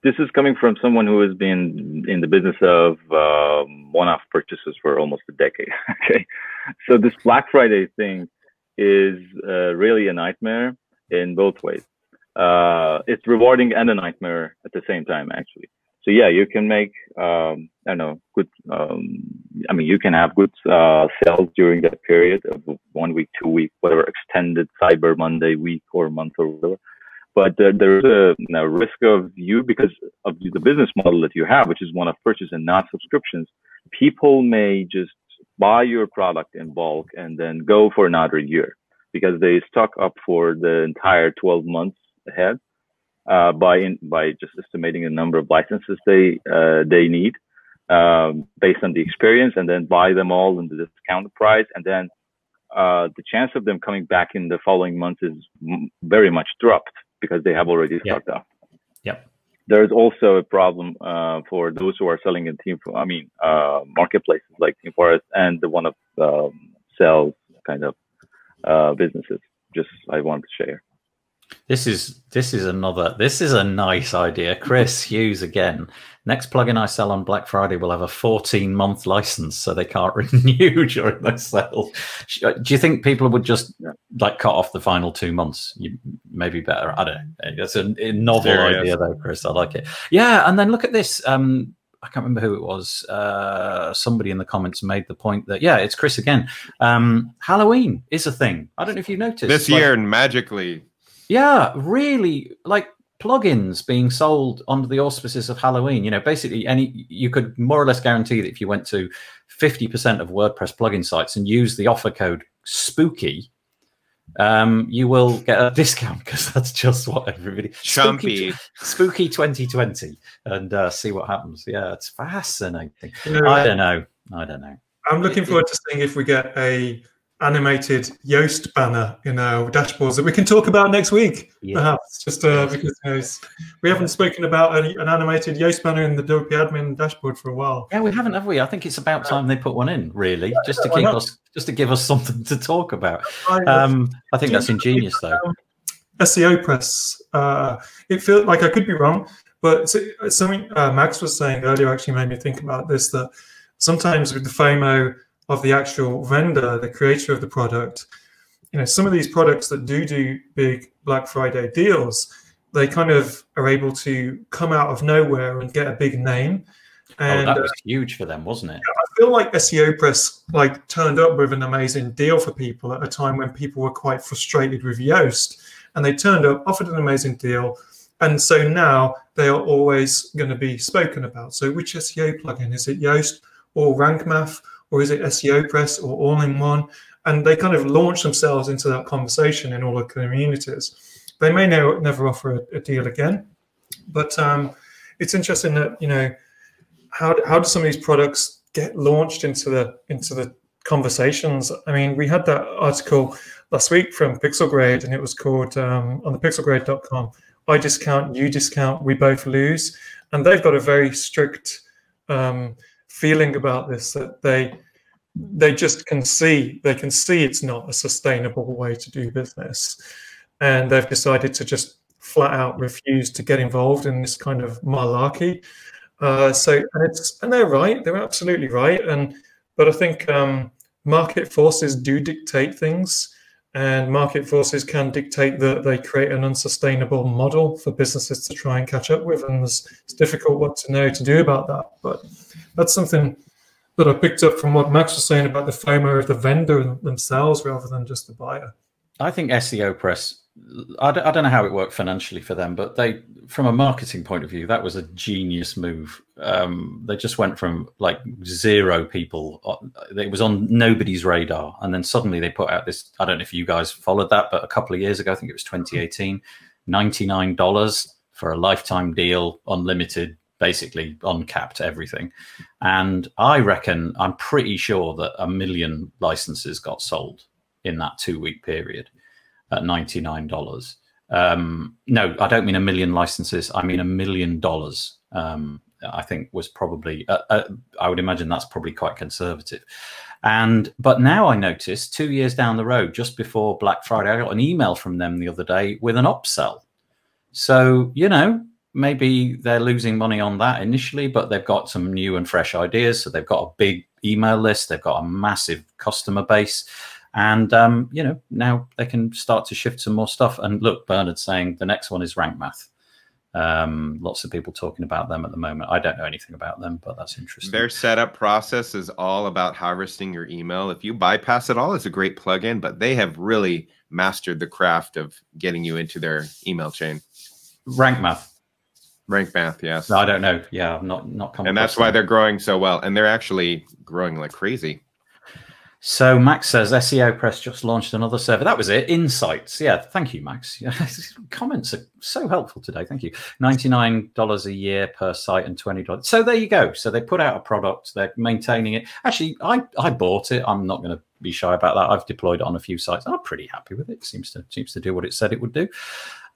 this is coming from someone who has been in the business of um, one-off purchases for almost a decade. okay, so this Black Friday thing is uh, really a nightmare in both ways. Uh, it's rewarding and a nightmare at the same time, actually. So yeah, you can make um, I don't know good. Um, I mean, you can have good uh, sales during that period of one week, two week, whatever extended Cyber Monday week or month or whatever but uh, there's a, a, risk of you because of the business model that you have, which is one of purchase and not subscriptions. People may just buy your product in bulk and then go for another year because they stock up for the entire 12 months ahead uh, by in, by just estimating the number of licenses they uh, they need um, based on the experience, and then buy them all in the discounted price, and then uh, the chance of them coming back in the following months is m- very much dropped because they have already stocked yep. up. Yep. There's also a problem uh, for those who are selling in team. I mean, uh, marketplaces like ThemeForest and the one of um, sales kind of uh, businesses. Just I wanted to share. This is this is another this is a nice idea. Chris Hughes again. Next plugin I sell on Black Friday will have a 14 month license, so they can't renew during the sale. Uh, do you think people would just like cut off the final two months? You, maybe better. I don't know. That's a, a novel Serious. idea though, Chris. I like it. Yeah, and then look at this. Um, I can't remember who it was. Uh, somebody in the comments made the point that yeah, it's Chris again. Um, Halloween is a thing. I don't know if you noticed this like, year magically yeah, really like plugins being sold under the auspices of Halloween. You know, basically any you could more or less guarantee that if you went to 50% of WordPress plugin sites and use the offer code spooky, um, you will get a discount because that's just what everybody spooky, spooky 2020 and uh, see what happens. Yeah, it's fascinating. I don't know. I don't know. I'm looking forward to seeing if we get a animated Yoast banner in our dashboards that we can talk about next week, yeah. perhaps. Just uh, because you know, we haven't spoken about a, an animated Yoast banner in the WP admin dashboard for a while. Yeah, we haven't, have we? I think it's about time they put one in, really, yeah, just to keep us, just to give us something to talk about. Um, I think that's ingenious, though. Um, SEOPress. Uh, it feels like I could be wrong, but something uh, Max was saying earlier actually made me think about this. That sometimes with the FOMO of the actual vendor, the creator of the product. You know, some of these products that do do big Black Friday deals, they kind of are able to come out of nowhere and get a big name. And, oh, that was uh, huge for them, wasn't it? I feel like SEOPress like turned up with an amazing deal for people at a time when people were quite frustrated with Yoast, and they turned up, offered an amazing deal, and so now they are always going to be spoken about. So, which SEO plugin is it? Yoast or Rank Math? Or is it SEOPress or all in one? And they kind of launch themselves into that conversation in all the communities. They may never, never offer a, a deal again, but um, it's interesting that you know how how do some of these products get launched into the into the conversations? I mean, we had that article last week from Pixelgrade, and it was called um, on the pixelgrade.com. I discount, you discount, we both lose, and they've got a very strict um, feeling about this that they they just can see they can see it's not a sustainable way to do business. And they've decided to just flat out refuse to get involved in this kind of malarkey. Uh, so and it's and they're right they're absolutely right. And but i think um, market forces do dictate things and market forces can dictate that they create an unsustainable model for businesses to try and catch up with and it's, it's difficult what to know to do about that but that's something that I picked up from what Max was saying about the FOMO of the vendor themselves rather than just the buyer. I think SEOPress, I d- I don't know how it worked financially for them, but they, from a marketing point of view, that was a genius move. Um, they just went from like zero people, uh, it was on nobody's radar. And then suddenly they put out this, I don't know if you guys followed that, but a couple of years ago, I think it was 2018, $99 for a lifetime deal, unlimited basically uncapped everything. And I reckon, I'm pretty sure that a million licenses got sold in that two week period at $99. Um, no, I don't mean a million licenses. I mean a million dollars. Um, I think was probably, uh, uh, I would imagine that's probably quite conservative. And, but now I notice two years down the road, just before Black Friday, I got an email from them the other day with an upsell. So, you know, maybe they're losing money on that initially, but they've got some new and fresh ideas. So they've got a big email list, they've got a massive customer base. And um, you know now they can start to shift some more stuff. And look, Bernard's saying the next one is rank math. Um, lots of people talking about them at the moment. I don't know anything about them, but that's interesting. Their setup process is all about harvesting your email. If you bypass it all, it's a great plugin, but they have really mastered the craft of getting you into their email chain. Rank math. Rank math, yes. No, I don't know. Yeah, I'm not not. And that's why they're growing so well, and they're actually growing like crazy. So Max says SEOPress just launched another server. That was it. Insights. Yeah, thank you, Max. Comments are so helpful today. Thank you. Ninety-nine dollars a year per site and twenty dollars. So there you go. So they put out a product. They're maintaining it. Actually, I I bought it. I'm not going to be shy about that. I've deployed it on a few sites. I'm pretty happy with it. Seems to seems to do what it said it would do.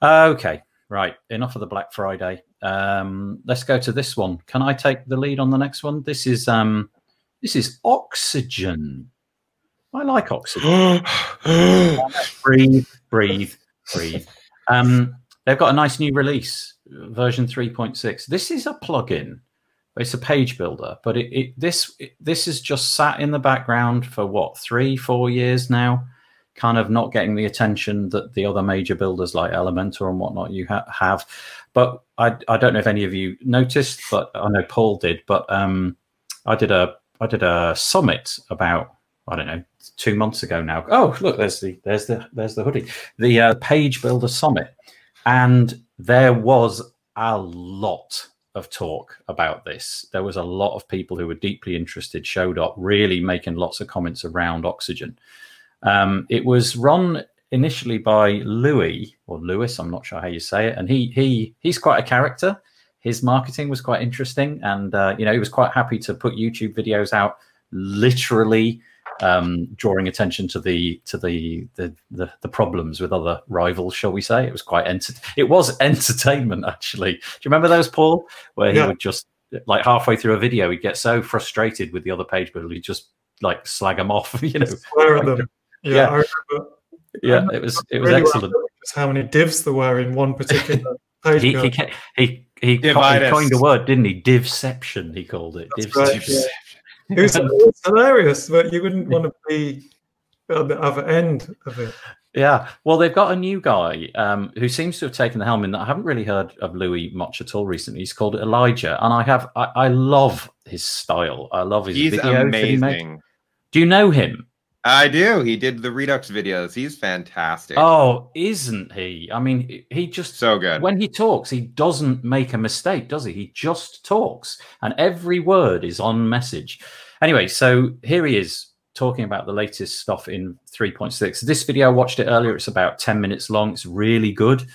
Okay, right. Enough of the Black Friday. Um, let's go to this one. Can I take the lead on the next one? This is um, this is oxygen. I like oxygen. breathe, breathe, breathe. Um, they've got a nice new release, version 3.6. This is a plugin. It's a page builder, but it, it this it, this has just sat in the background for what three, four years now kind of not getting the attention that the other major builders like Elementor and whatnot you ha- have. But I, I don't know if any of you noticed, but I know Paul did. But um, I did a I did a summit about I don't know two months ago now. Oh look, there's the there's the there's the hoodie, the uh, Page Builder Summit, and there was a lot of talk about this. There was a lot of people who were deeply interested, showed up, really making lots of comments around oxygen. Um, it was run initially by Louis or Lewis, I'm not sure how you say it, and he he he's quite a character. His marketing was quite interesting, and uh, you know he was quite happy to put YouTube videos out, literally um, drawing attention to the to the, the, the the problems with other rivals, shall we say? It was quite enter- it was entertainment actually. Do you remember those, Paul, where he yeah. would just like halfway through a video, he'd get so frustrated with the other page builder, he'd just like slag them off, you know. Swear at them. Yeah, yeah, yeah it was it was really excellent. How many divs there were in one particular page? he, he, he, he, he coined a word, didn't he? Divception, he called it. That's Divception. Right, yeah. it, was, it was hilarious, but you wouldn't want to be at the other end of it. Yeah, well, they've got a new guy um, who seems to have taken the helm in that I haven't really heard of Louis much at all recently. He's called Elijah, and I have I, I love his style. I love his He's videos. Amazing. He Do you know him? I do. He did the Redux videos. He's fantastic. Oh, isn't he? I mean, he just so good. When he talks, he doesn't make a mistake, does he? He just talks, and every word is on message. Anyway, so here he is talking about the latest stuff in 3.6. This video, I watched it earlier. It's about 10 minutes long. It's really good.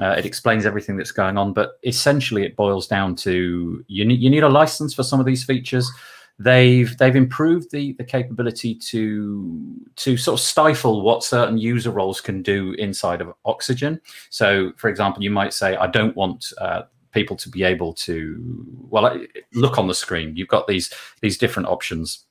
Uh, it explains everything that's going on, but essentially it boils down to you need you need a license for some of these features. They've they've improved the the capability to to sort of stifle what certain user roles can do inside of Oxygen. So, for example, you might say, "I don't want uh, people to be able to well look on the screen." You've got these these different options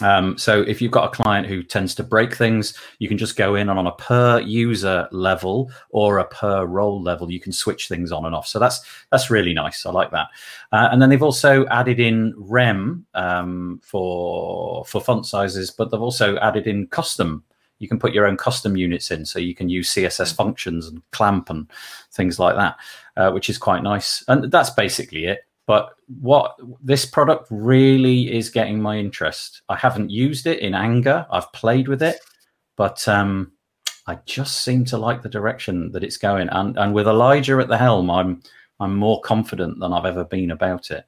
um, so if you've got a client who tends to break things, you can just go in and on a per user level or a per role level, you can switch things on and off. So that's that's really nice. I like that. Uh, and then they've also added in REM um, for for font sizes, but they've also added in custom. You can put your own custom units in, so you can use CSS functions and clamp and things like that, uh, which is quite nice. And that's basically it. But what this product really is getting my interest. I haven't used it in anger. I've played with it, but um, I just seem to like the direction that it's going. And and with Elijah at the helm, I'm I'm more confident than I've ever been about it.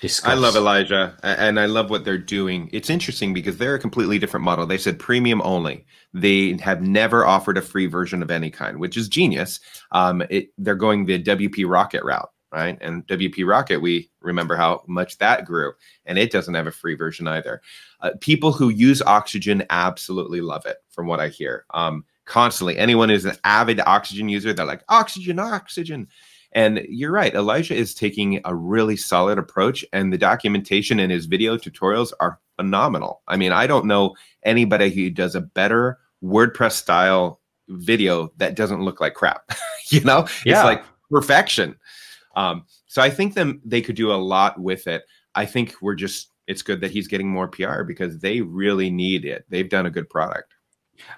Discuss. I love Elijah and I love what they're doing. It's interesting because they're a completely different model. They said premium only. They have never offered a free version of any kind, which is genius. Um, it, they're going the WP Rocket route right? And WP Rocket, we remember how much that grew, and it doesn't have a free version either. Uh, people who use Oxygen absolutely love it, from what I hear. Um, constantly, anyone who's an avid Oxygen user, they're like, Oxygen, Oxygen. And you're right, Elijah is taking a really solid approach, and the documentation and his video tutorials are phenomenal. I mean, I don't know anybody who does a better WordPress style video that doesn't look like crap. you know, yeah. it's like perfection. Um, so I think them they could do a lot with it. I think we're just it's good that he's getting more PR because they really need it. They've done a good product.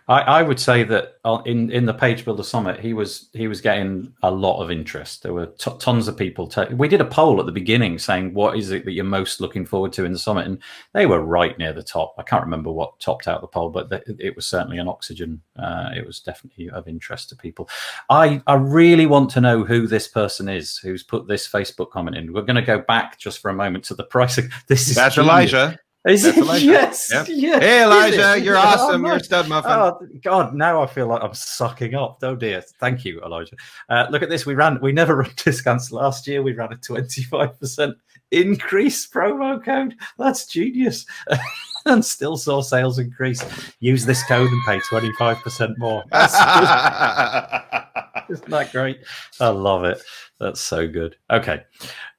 I, I, would say that uh, in in the Page Builder Summit, he was he was getting a lot of interest. There were t- tons of people. T- we did a poll at the beginning saying what is it that you're most looking forward to in the summit, and they were right near the top. I can't remember what topped out the poll, but th- it was certainly an oxygen. Uh, it was definitely of interest to people. I I really want to know who this person is who's put this Facebook comment in. We're going to go back just for a moment to the pricing. This is that's genius. Elijah. Is it? Yes, yep. yes. Hey, Elijah, you're awesome. Oh, you're a stud muffin. Oh God, now I feel like I'm sucking up. Oh dear. Thank you, Elijah. Uh, look at this. We ran. We never run discounts last year. We ran a 25 percent increase promo code. That's genius. and still saw sales increase. Use this code and pay 25% more. Isn't that great? I love it. That's so good. Okay.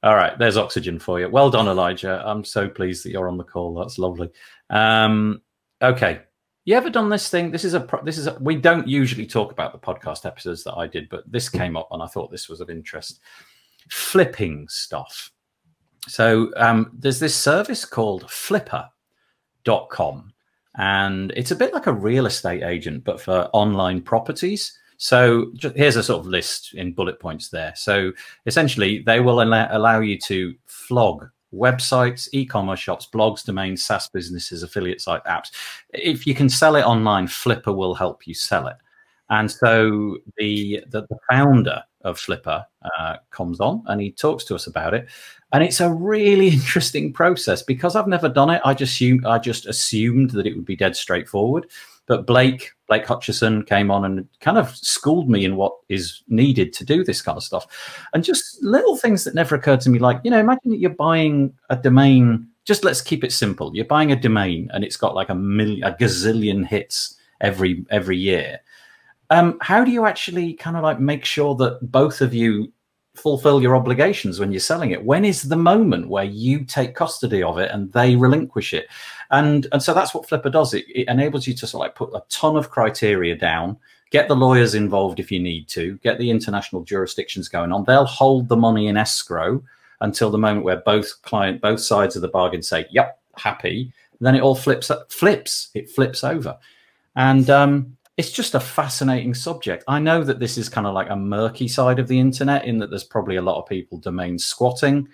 All right. There's oxygen for you. Well done, Elijah. I'm so pleased that you're on the call. That's lovely. Um, okay. You ever done this thing? This is a this is a, we don't usually talk about the podcast episodes that I did, but this came up and I thought this was of interest. Flipping stuff. So um, there's this service called Flippa.com, and it's a bit like a real estate agent, but for online properties. So just, here's a sort of list in bullet points there. So essentially, they will allow, allow you to flog websites, e-commerce shops, blogs, domains, SaaS businesses, affiliate site apps. If you can sell it online, Flippa will help you sell it. And so the the, the founder of Flippa uh, comes on and he talks to us about it, and it's a really interesting process because I've never done it. I just assumed, I just assumed that it would be dead straightforward. But Blake Blake Hutchison came on and kind of schooled me in what is needed to do this kind of stuff, and just little things that never occurred to me, like you know, imagine that you're buying a domain. Just let's keep it simple. You're buying a domain and it's got like a million, a gazillion hits every every year. Um, how do you actually kind of like make sure that both of you fulfill your obligations when you're selling it? When is the moment where you take custody of it and they relinquish it? And and so that's what Flippa does. It, it enables you to sort of like put a ton of criteria down, get the lawyers involved if you need to, get the international jurisdictions going on. They'll hold the money in escrow until the moment where both client, both sides of the bargain say, "Yep, happy." Then it all flips flips. It flips over, and um, it's just a fascinating subject. I know that this is kind of like a murky side of the internet in that there's probably a lot of people domain squatting.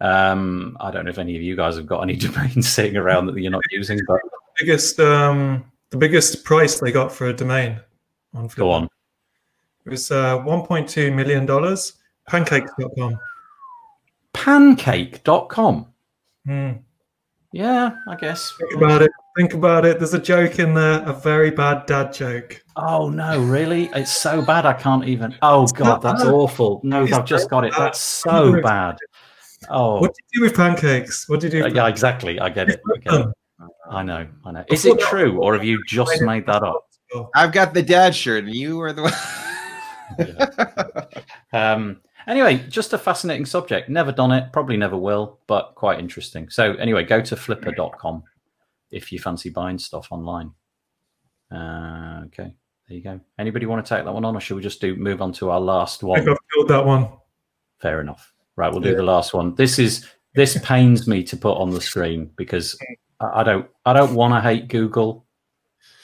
Um, I don't know if any of you guys have got any domains sitting around that you're not using, but the biggest um, the biggest price they got for a domain on. Go on. It was uh, 1.2 million dollars. Pancake.com. Pancake.com. Hmm. Yeah, I guess. Think about it. Think about it. There's a joke in there, a very bad dad joke. Oh no, really? It's so bad I can't even. Oh it's god, that's bad. awful. No, it's I've just got it. Bad. That's so bad. Oh, what did you do with pancakes? What did you do? Uh, yeah, exactly. I get it. I, get it. I know. I know. Is it true, or have you just made that up? I've got the dad shirt, and you are the one. um. Anyway, just a fascinating subject. Never done it, probably never will, but quite interesting. So anyway, go to flippa.com if you fancy buying stuff online. Uh, okay, there you go. Anybody want to take that one on, or should we just do move on to our last one? I think I've killed that one. Fair enough. Right, we'll do the last one. This is this pains me to put on the screen because I, I don't I don't want to hate Google.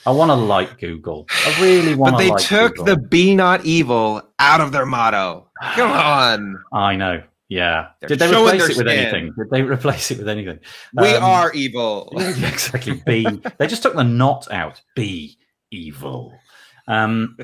I want to like Google. I really want. But they like took Google. the "Be not evil" out of their motto. Come on. I know. Yeah. They're Did they replace it with skin. anything? Did they replace it with anything? We um, are evil. exactly. Be. they just took the not out. Be evil. Um,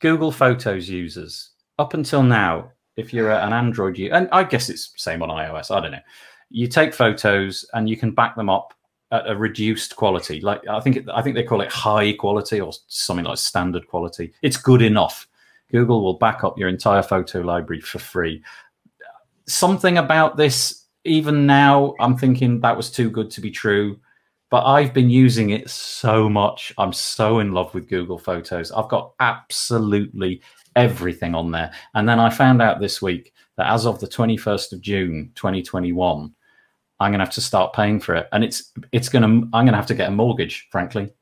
Google Photos users up until now if you're an Android user, and I guess it's same on iOS. I don't know. You take photos and you can back them up at a reduced quality. Like I think I think they call it high quality or something like standard quality. It's good enough. Google will back up your entire photo library for free. Something about this, even now, I'm thinking that was too good to be true. But I've been using it so much. I'm so in love with Google Photos. I've got absolutely everything on there. And then I found out this week that as of the 21st of June 2021, I'm going to have to start paying for it. And it's it's going to I'm going to have to get a mortgage, frankly.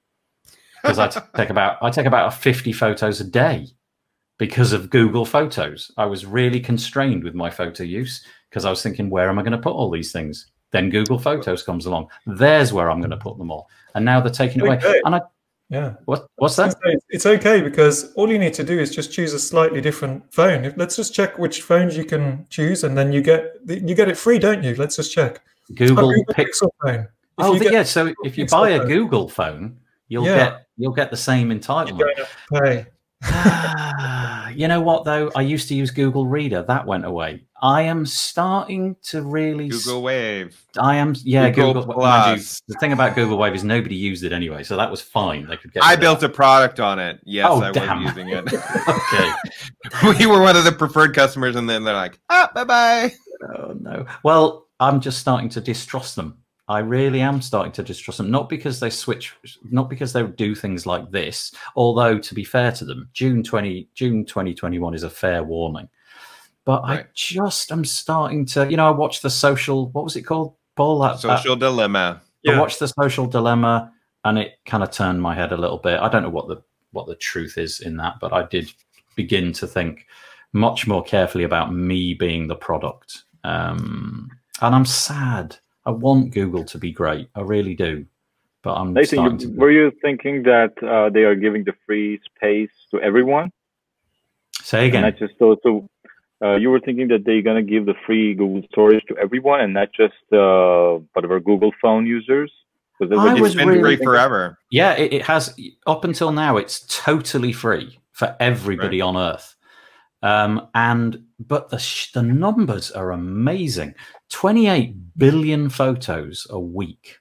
Because I take about I take about 50 photos a day because of Google Photos. I was really constrained with my photo use because I was thinking, where am I going to put all these things? Then Google Photos comes along. There's where I'm going to put them all. And now they're taking it away. And I yeah. What what's that? It's okay because all you need to do is just choose a slightly different phone. Let's just check which phones you can choose, and then you get you get it free, don't you? Let's just check. Google, Google Pixel phone. If oh, yeah. So if you buy a phone, Google phone, you'll yeah. get you'll get the same entitlement. you know what though? I used to use Google Reader. That went away. I am starting to really Google Wave. I am yeah. Google, Google Plus. You, the thing about Google Wave is nobody used it anyway, so that was fine. They could get. I built a product on it. Yes, oh, I damn. was using it. okay, we were one of the preferred customers, and then they're like, "Ah, bye bye." Oh no. Well, I'm just starting to distrust them. I really am starting to distrust them, not because they switch, not because they do things like this. Although, to be fair to them, June twenty June twenty twenty one is a fair warning. But right. I just am starting to, you know, I watched the social. What was it called, Paul? That, social that, dilemma. I watched the social dilemma, and it kind of turned my head a little bit. I don't know what the what the truth is in that, but I did begin to think much more carefully about me being the product. Um, and I'm sad. I want Google to be great. I really do. But I'm Nathan, you, to... were you thinking that uh, they are giving the free space to everyone? Say again. And not just so, so uh, you were thinking that they're going to give the free Google storage to everyone and not just uh, whatever Google phone users? Because it was been really free forever. Yeah, it, it, has. Up until now, it's totally free for everybody right. on Earth. Um, and but the the numbers are amazing. Twenty eight billion photos a week.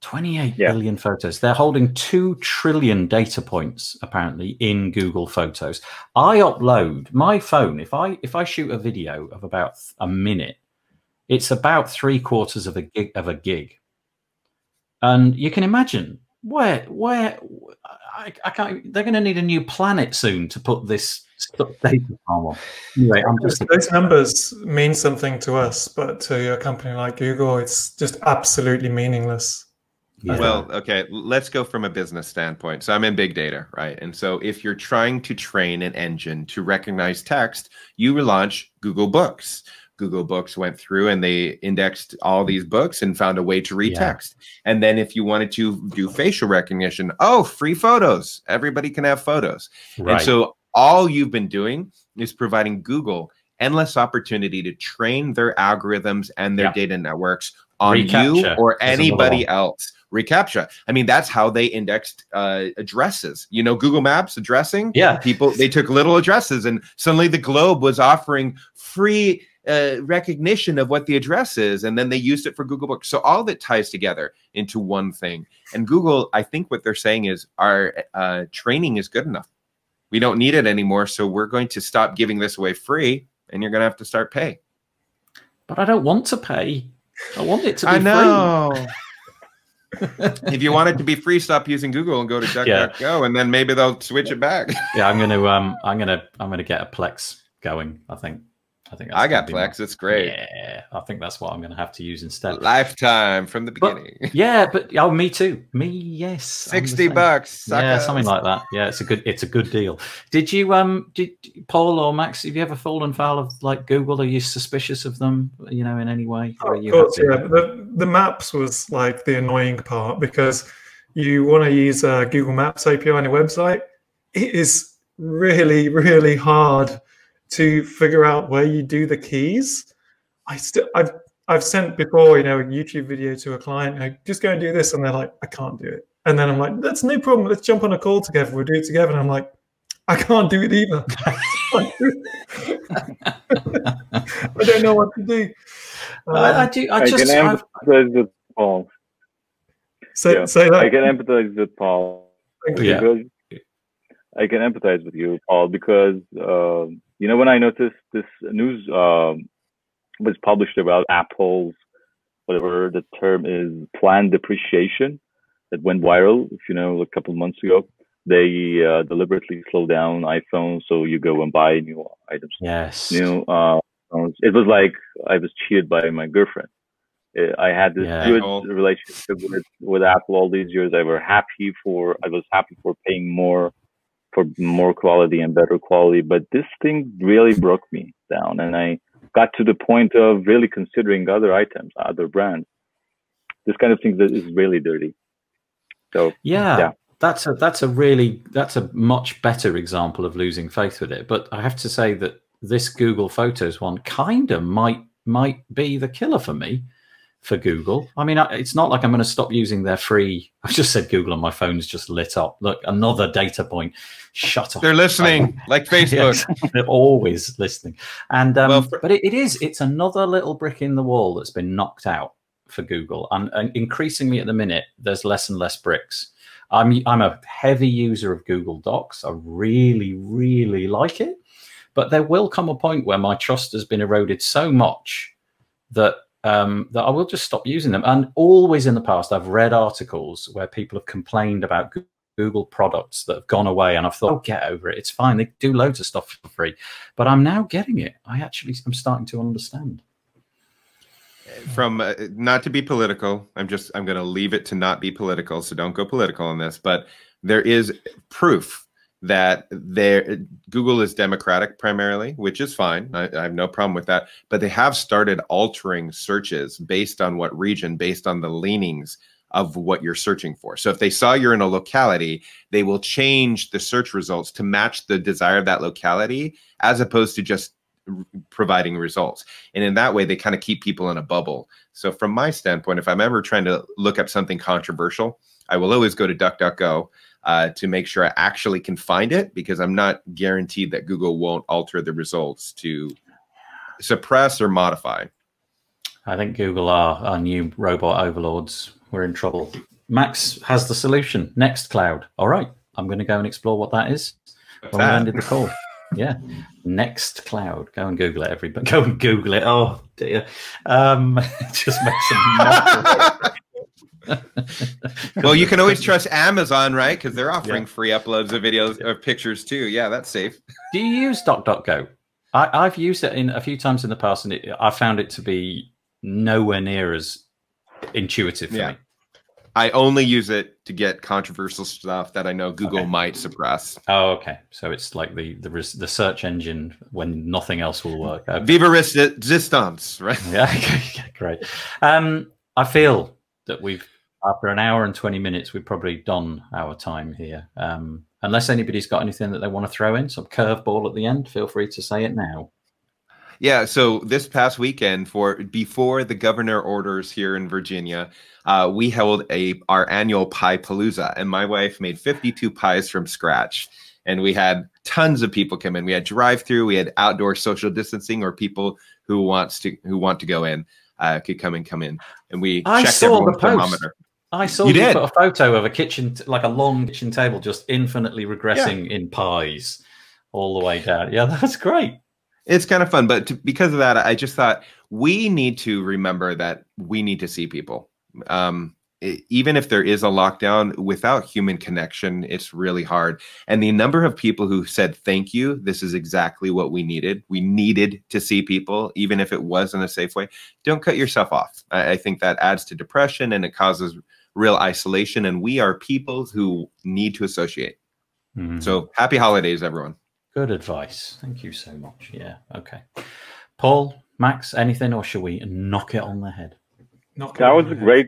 Twenty-eight yeah. billion photos. They're holding 2 trillion data points apparently in Google Photos. I upload my phone if I if I shoot a video of about a minute, it's about 3 quarters of a gig of a gig. And you can imagine where where I, I can't they're going to need a new planet soon to put this data on. Anyway, I'm just those numbers mean something to us, but to a company like Google, it's just absolutely meaningless. Yeah. Well, okay, let's go from a business standpoint. So I'm in big data, right? And so if you're trying to train an engine to recognize text, you launch Google Books. Google Books went through and they indexed all these books and found a way to read yeah. text. And then if you wanted to do facial recognition, oh, free photos. Everybody can have photos. Right. And so all you've been doing is providing Google endless opportunity to train their algorithms and their yeah. data networks on Recaptcha you or anybody else reCAPTCHA. I mean, that's how they indexed uh, addresses. You know, Google Maps addressing. Yeah, people they took little addresses, and suddenly the globe was offering free uh, recognition of what the address is, and then they used it for Google Books. So all that ties together into one thing. And Google, I think what they're saying is our uh, training is good enough. We don't need it anymore, so we're going to stop giving this away free, and you're going to have to start pay. But I don't want to pay. I want it to be I know. if you want it to be free, stop using Google and go to DuckDuckGo, yeah. and then maybe they'll switch it back. yeah, I'm gonna um, I'm gonna I'm gonna get a Plex going. I think I think I got Plex. It's great. Yeah, I think that's what I'm going to have to use instead. Lifetime from the beginning. But, yeah, but oh, me too. Me, yes. Sixty bucks. Suckers. Yeah, something like that. Yeah, it's a good. It's a good deal. Did you um? Did Paul or Max? Have you ever fallen foul of like Google? Are you suspicious of them? You know, in any way? Oh, of course, yeah. The the maps was like the annoying part because you want to use uh, Google Maps API on your website. It is really, really hard to figure out where you do the keys. I still I've I've sent before, you know, a YouTube video to a client, like, just go and do this, and they're like, I can't do it. And then I'm like, that's no problem. Let's jump on a call together. We'll do it together. And I'm like, I can't do it either. I don't know what to do. Um, I, I, do. I, I just. Can empathize with Paul. Say, yeah. say that. I can empathize with Paul. Yeah. I can empathize with you, Paul, because uh, you know, when I noticed this news um, was published about Apple's whatever the term is, planned depreciation that went viral. If you know, a couple of months ago, they uh, deliberately slow down iPhones so you go and buy new items. Yes. New uh, it was like I was cheated by my girlfriend. Uh, I had this yeah. good relationship with, with Apple all these years. I were happy for I was happy for paying more for more quality and better quality. But this thing really broke me down, and I got to the point of really considering other items, other brands. This kind of thing that is really dirty. So yeah. yeah. That's a that's a really that's a much better example of losing faith with it. But I have to say that this Google Photos one kind of might might be the killer for me for Google. I mean, it's not like I'm going to stop using their free. I just said Google and my phone's just lit up. Look, another data point. Shut up. They're listening, like Facebook. yes, they're always listening. And um, well, for- but it, it is. It's another little brick in the wall that's been knocked out for Google, and, and increasingly at the minute, there's less and less bricks. I'm I'm a heavy user of Google Docs. I really, really like it, but there will come a point where my trust has been eroded so much that um, that I will just stop using them. And always in the past, I've read articles where people have complained about Google products that have gone away, and I've thought, oh, get over it. It's fine. They do loads of stuff for free. But I'm now getting it. I actually, I'm starting to understand. From uh, not to be political, I'm just, I'm going to leave it to not be political. So don't go political on this. But there is proof that there Google is democratic primarily, which is fine. I, I, have no problem with that. But they have started altering searches based on what region, based on the leanings of what you're searching for. So if they saw you're in a locality, they will change the search results to match the desire of that locality as opposed to just providing results. And in that way, they kind of keep people in a bubble. So from my standpoint, if I'm ever trying to look up something controversial, I will always go to DuckDuckGo uh, to make sure I actually can find it because I'm not guaranteed that Google won't alter the results to suppress or modify. I think Google are our new robot overlords. We're in trouble. Max has the solution. Nextcloud. All right, I'm going to go and explore what that is. When we ended the call. yeah, Nextcloud. Go and Google it, everybody. Go and Google it. Oh dear. Um, just makes some well, you can always trust Amazon, right? Because they're offering yeah. free uploads of videos or pictures too. Yeah, that's safe. Do you use DuckDuckGo? I, have used it in a few times in the past, and it, I found it to be nowhere near as intuitive for yeah. me. I only use it to get controversial stuff that I know Google okay. might suppress. Oh, okay. So it's like the the, the search engine when nothing else will work. Okay. Viva resistance, right? Yeah. Okay, great. Um, I feel that we've after an hour and 20 minutes, we've probably done our time here. Um, unless anybody's got anything that they want to throw in, some curveball at the end, feel free to say it now. Yeah, so this past weekend, for before the governor orders here in Virginia, uh, we held a our annual pie palooza, and my wife made 52 pies from scratch and we had tons of people come in. We had drive through, we had outdoor social distancing, or people who wants to who want to go in uh, could come and come in, and we I checked saw the thermometer. I saw you, you put a photo of a kitchen, like a long kitchen table, just infinitely regressing yeah. in pies all the way down. Yeah, that's great. It's kind of fun, but to, because of that, I just thought we need to remember that we need to see people. Um, even if there is a lockdown without human connection it's really hard and the number of people who said thank you this is exactly what we needed we needed to see people even if it was in a safe way don't cut yourself off i, I think that adds to depression and it causes real isolation and we are people who need to associate. Mm. so happy holidays everyone. Good advice. Thank you so much. Yeah okay. Paul max anything or shall we knock it on the head? Knock that was a great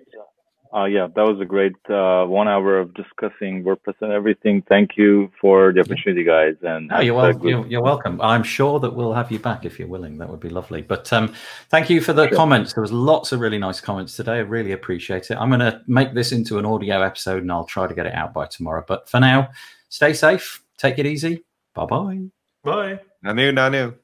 uh, yeah, that was a great uh, one hour of discussing WordPress and everything. Thank you for the opportunity, guys. And oh, you're, well, you're, you're, welcome. I'm sure that we'll have you back if you're willing. That would be lovely. But um, thank you for the sure. comments. There was lots of really nice comments today. I really appreciate it. I'm going to make this into an audio episode, and I'll try to get it out by tomorrow. But for now, stay safe. Take it easy. Bye bye. Bye. Nanu, nanu.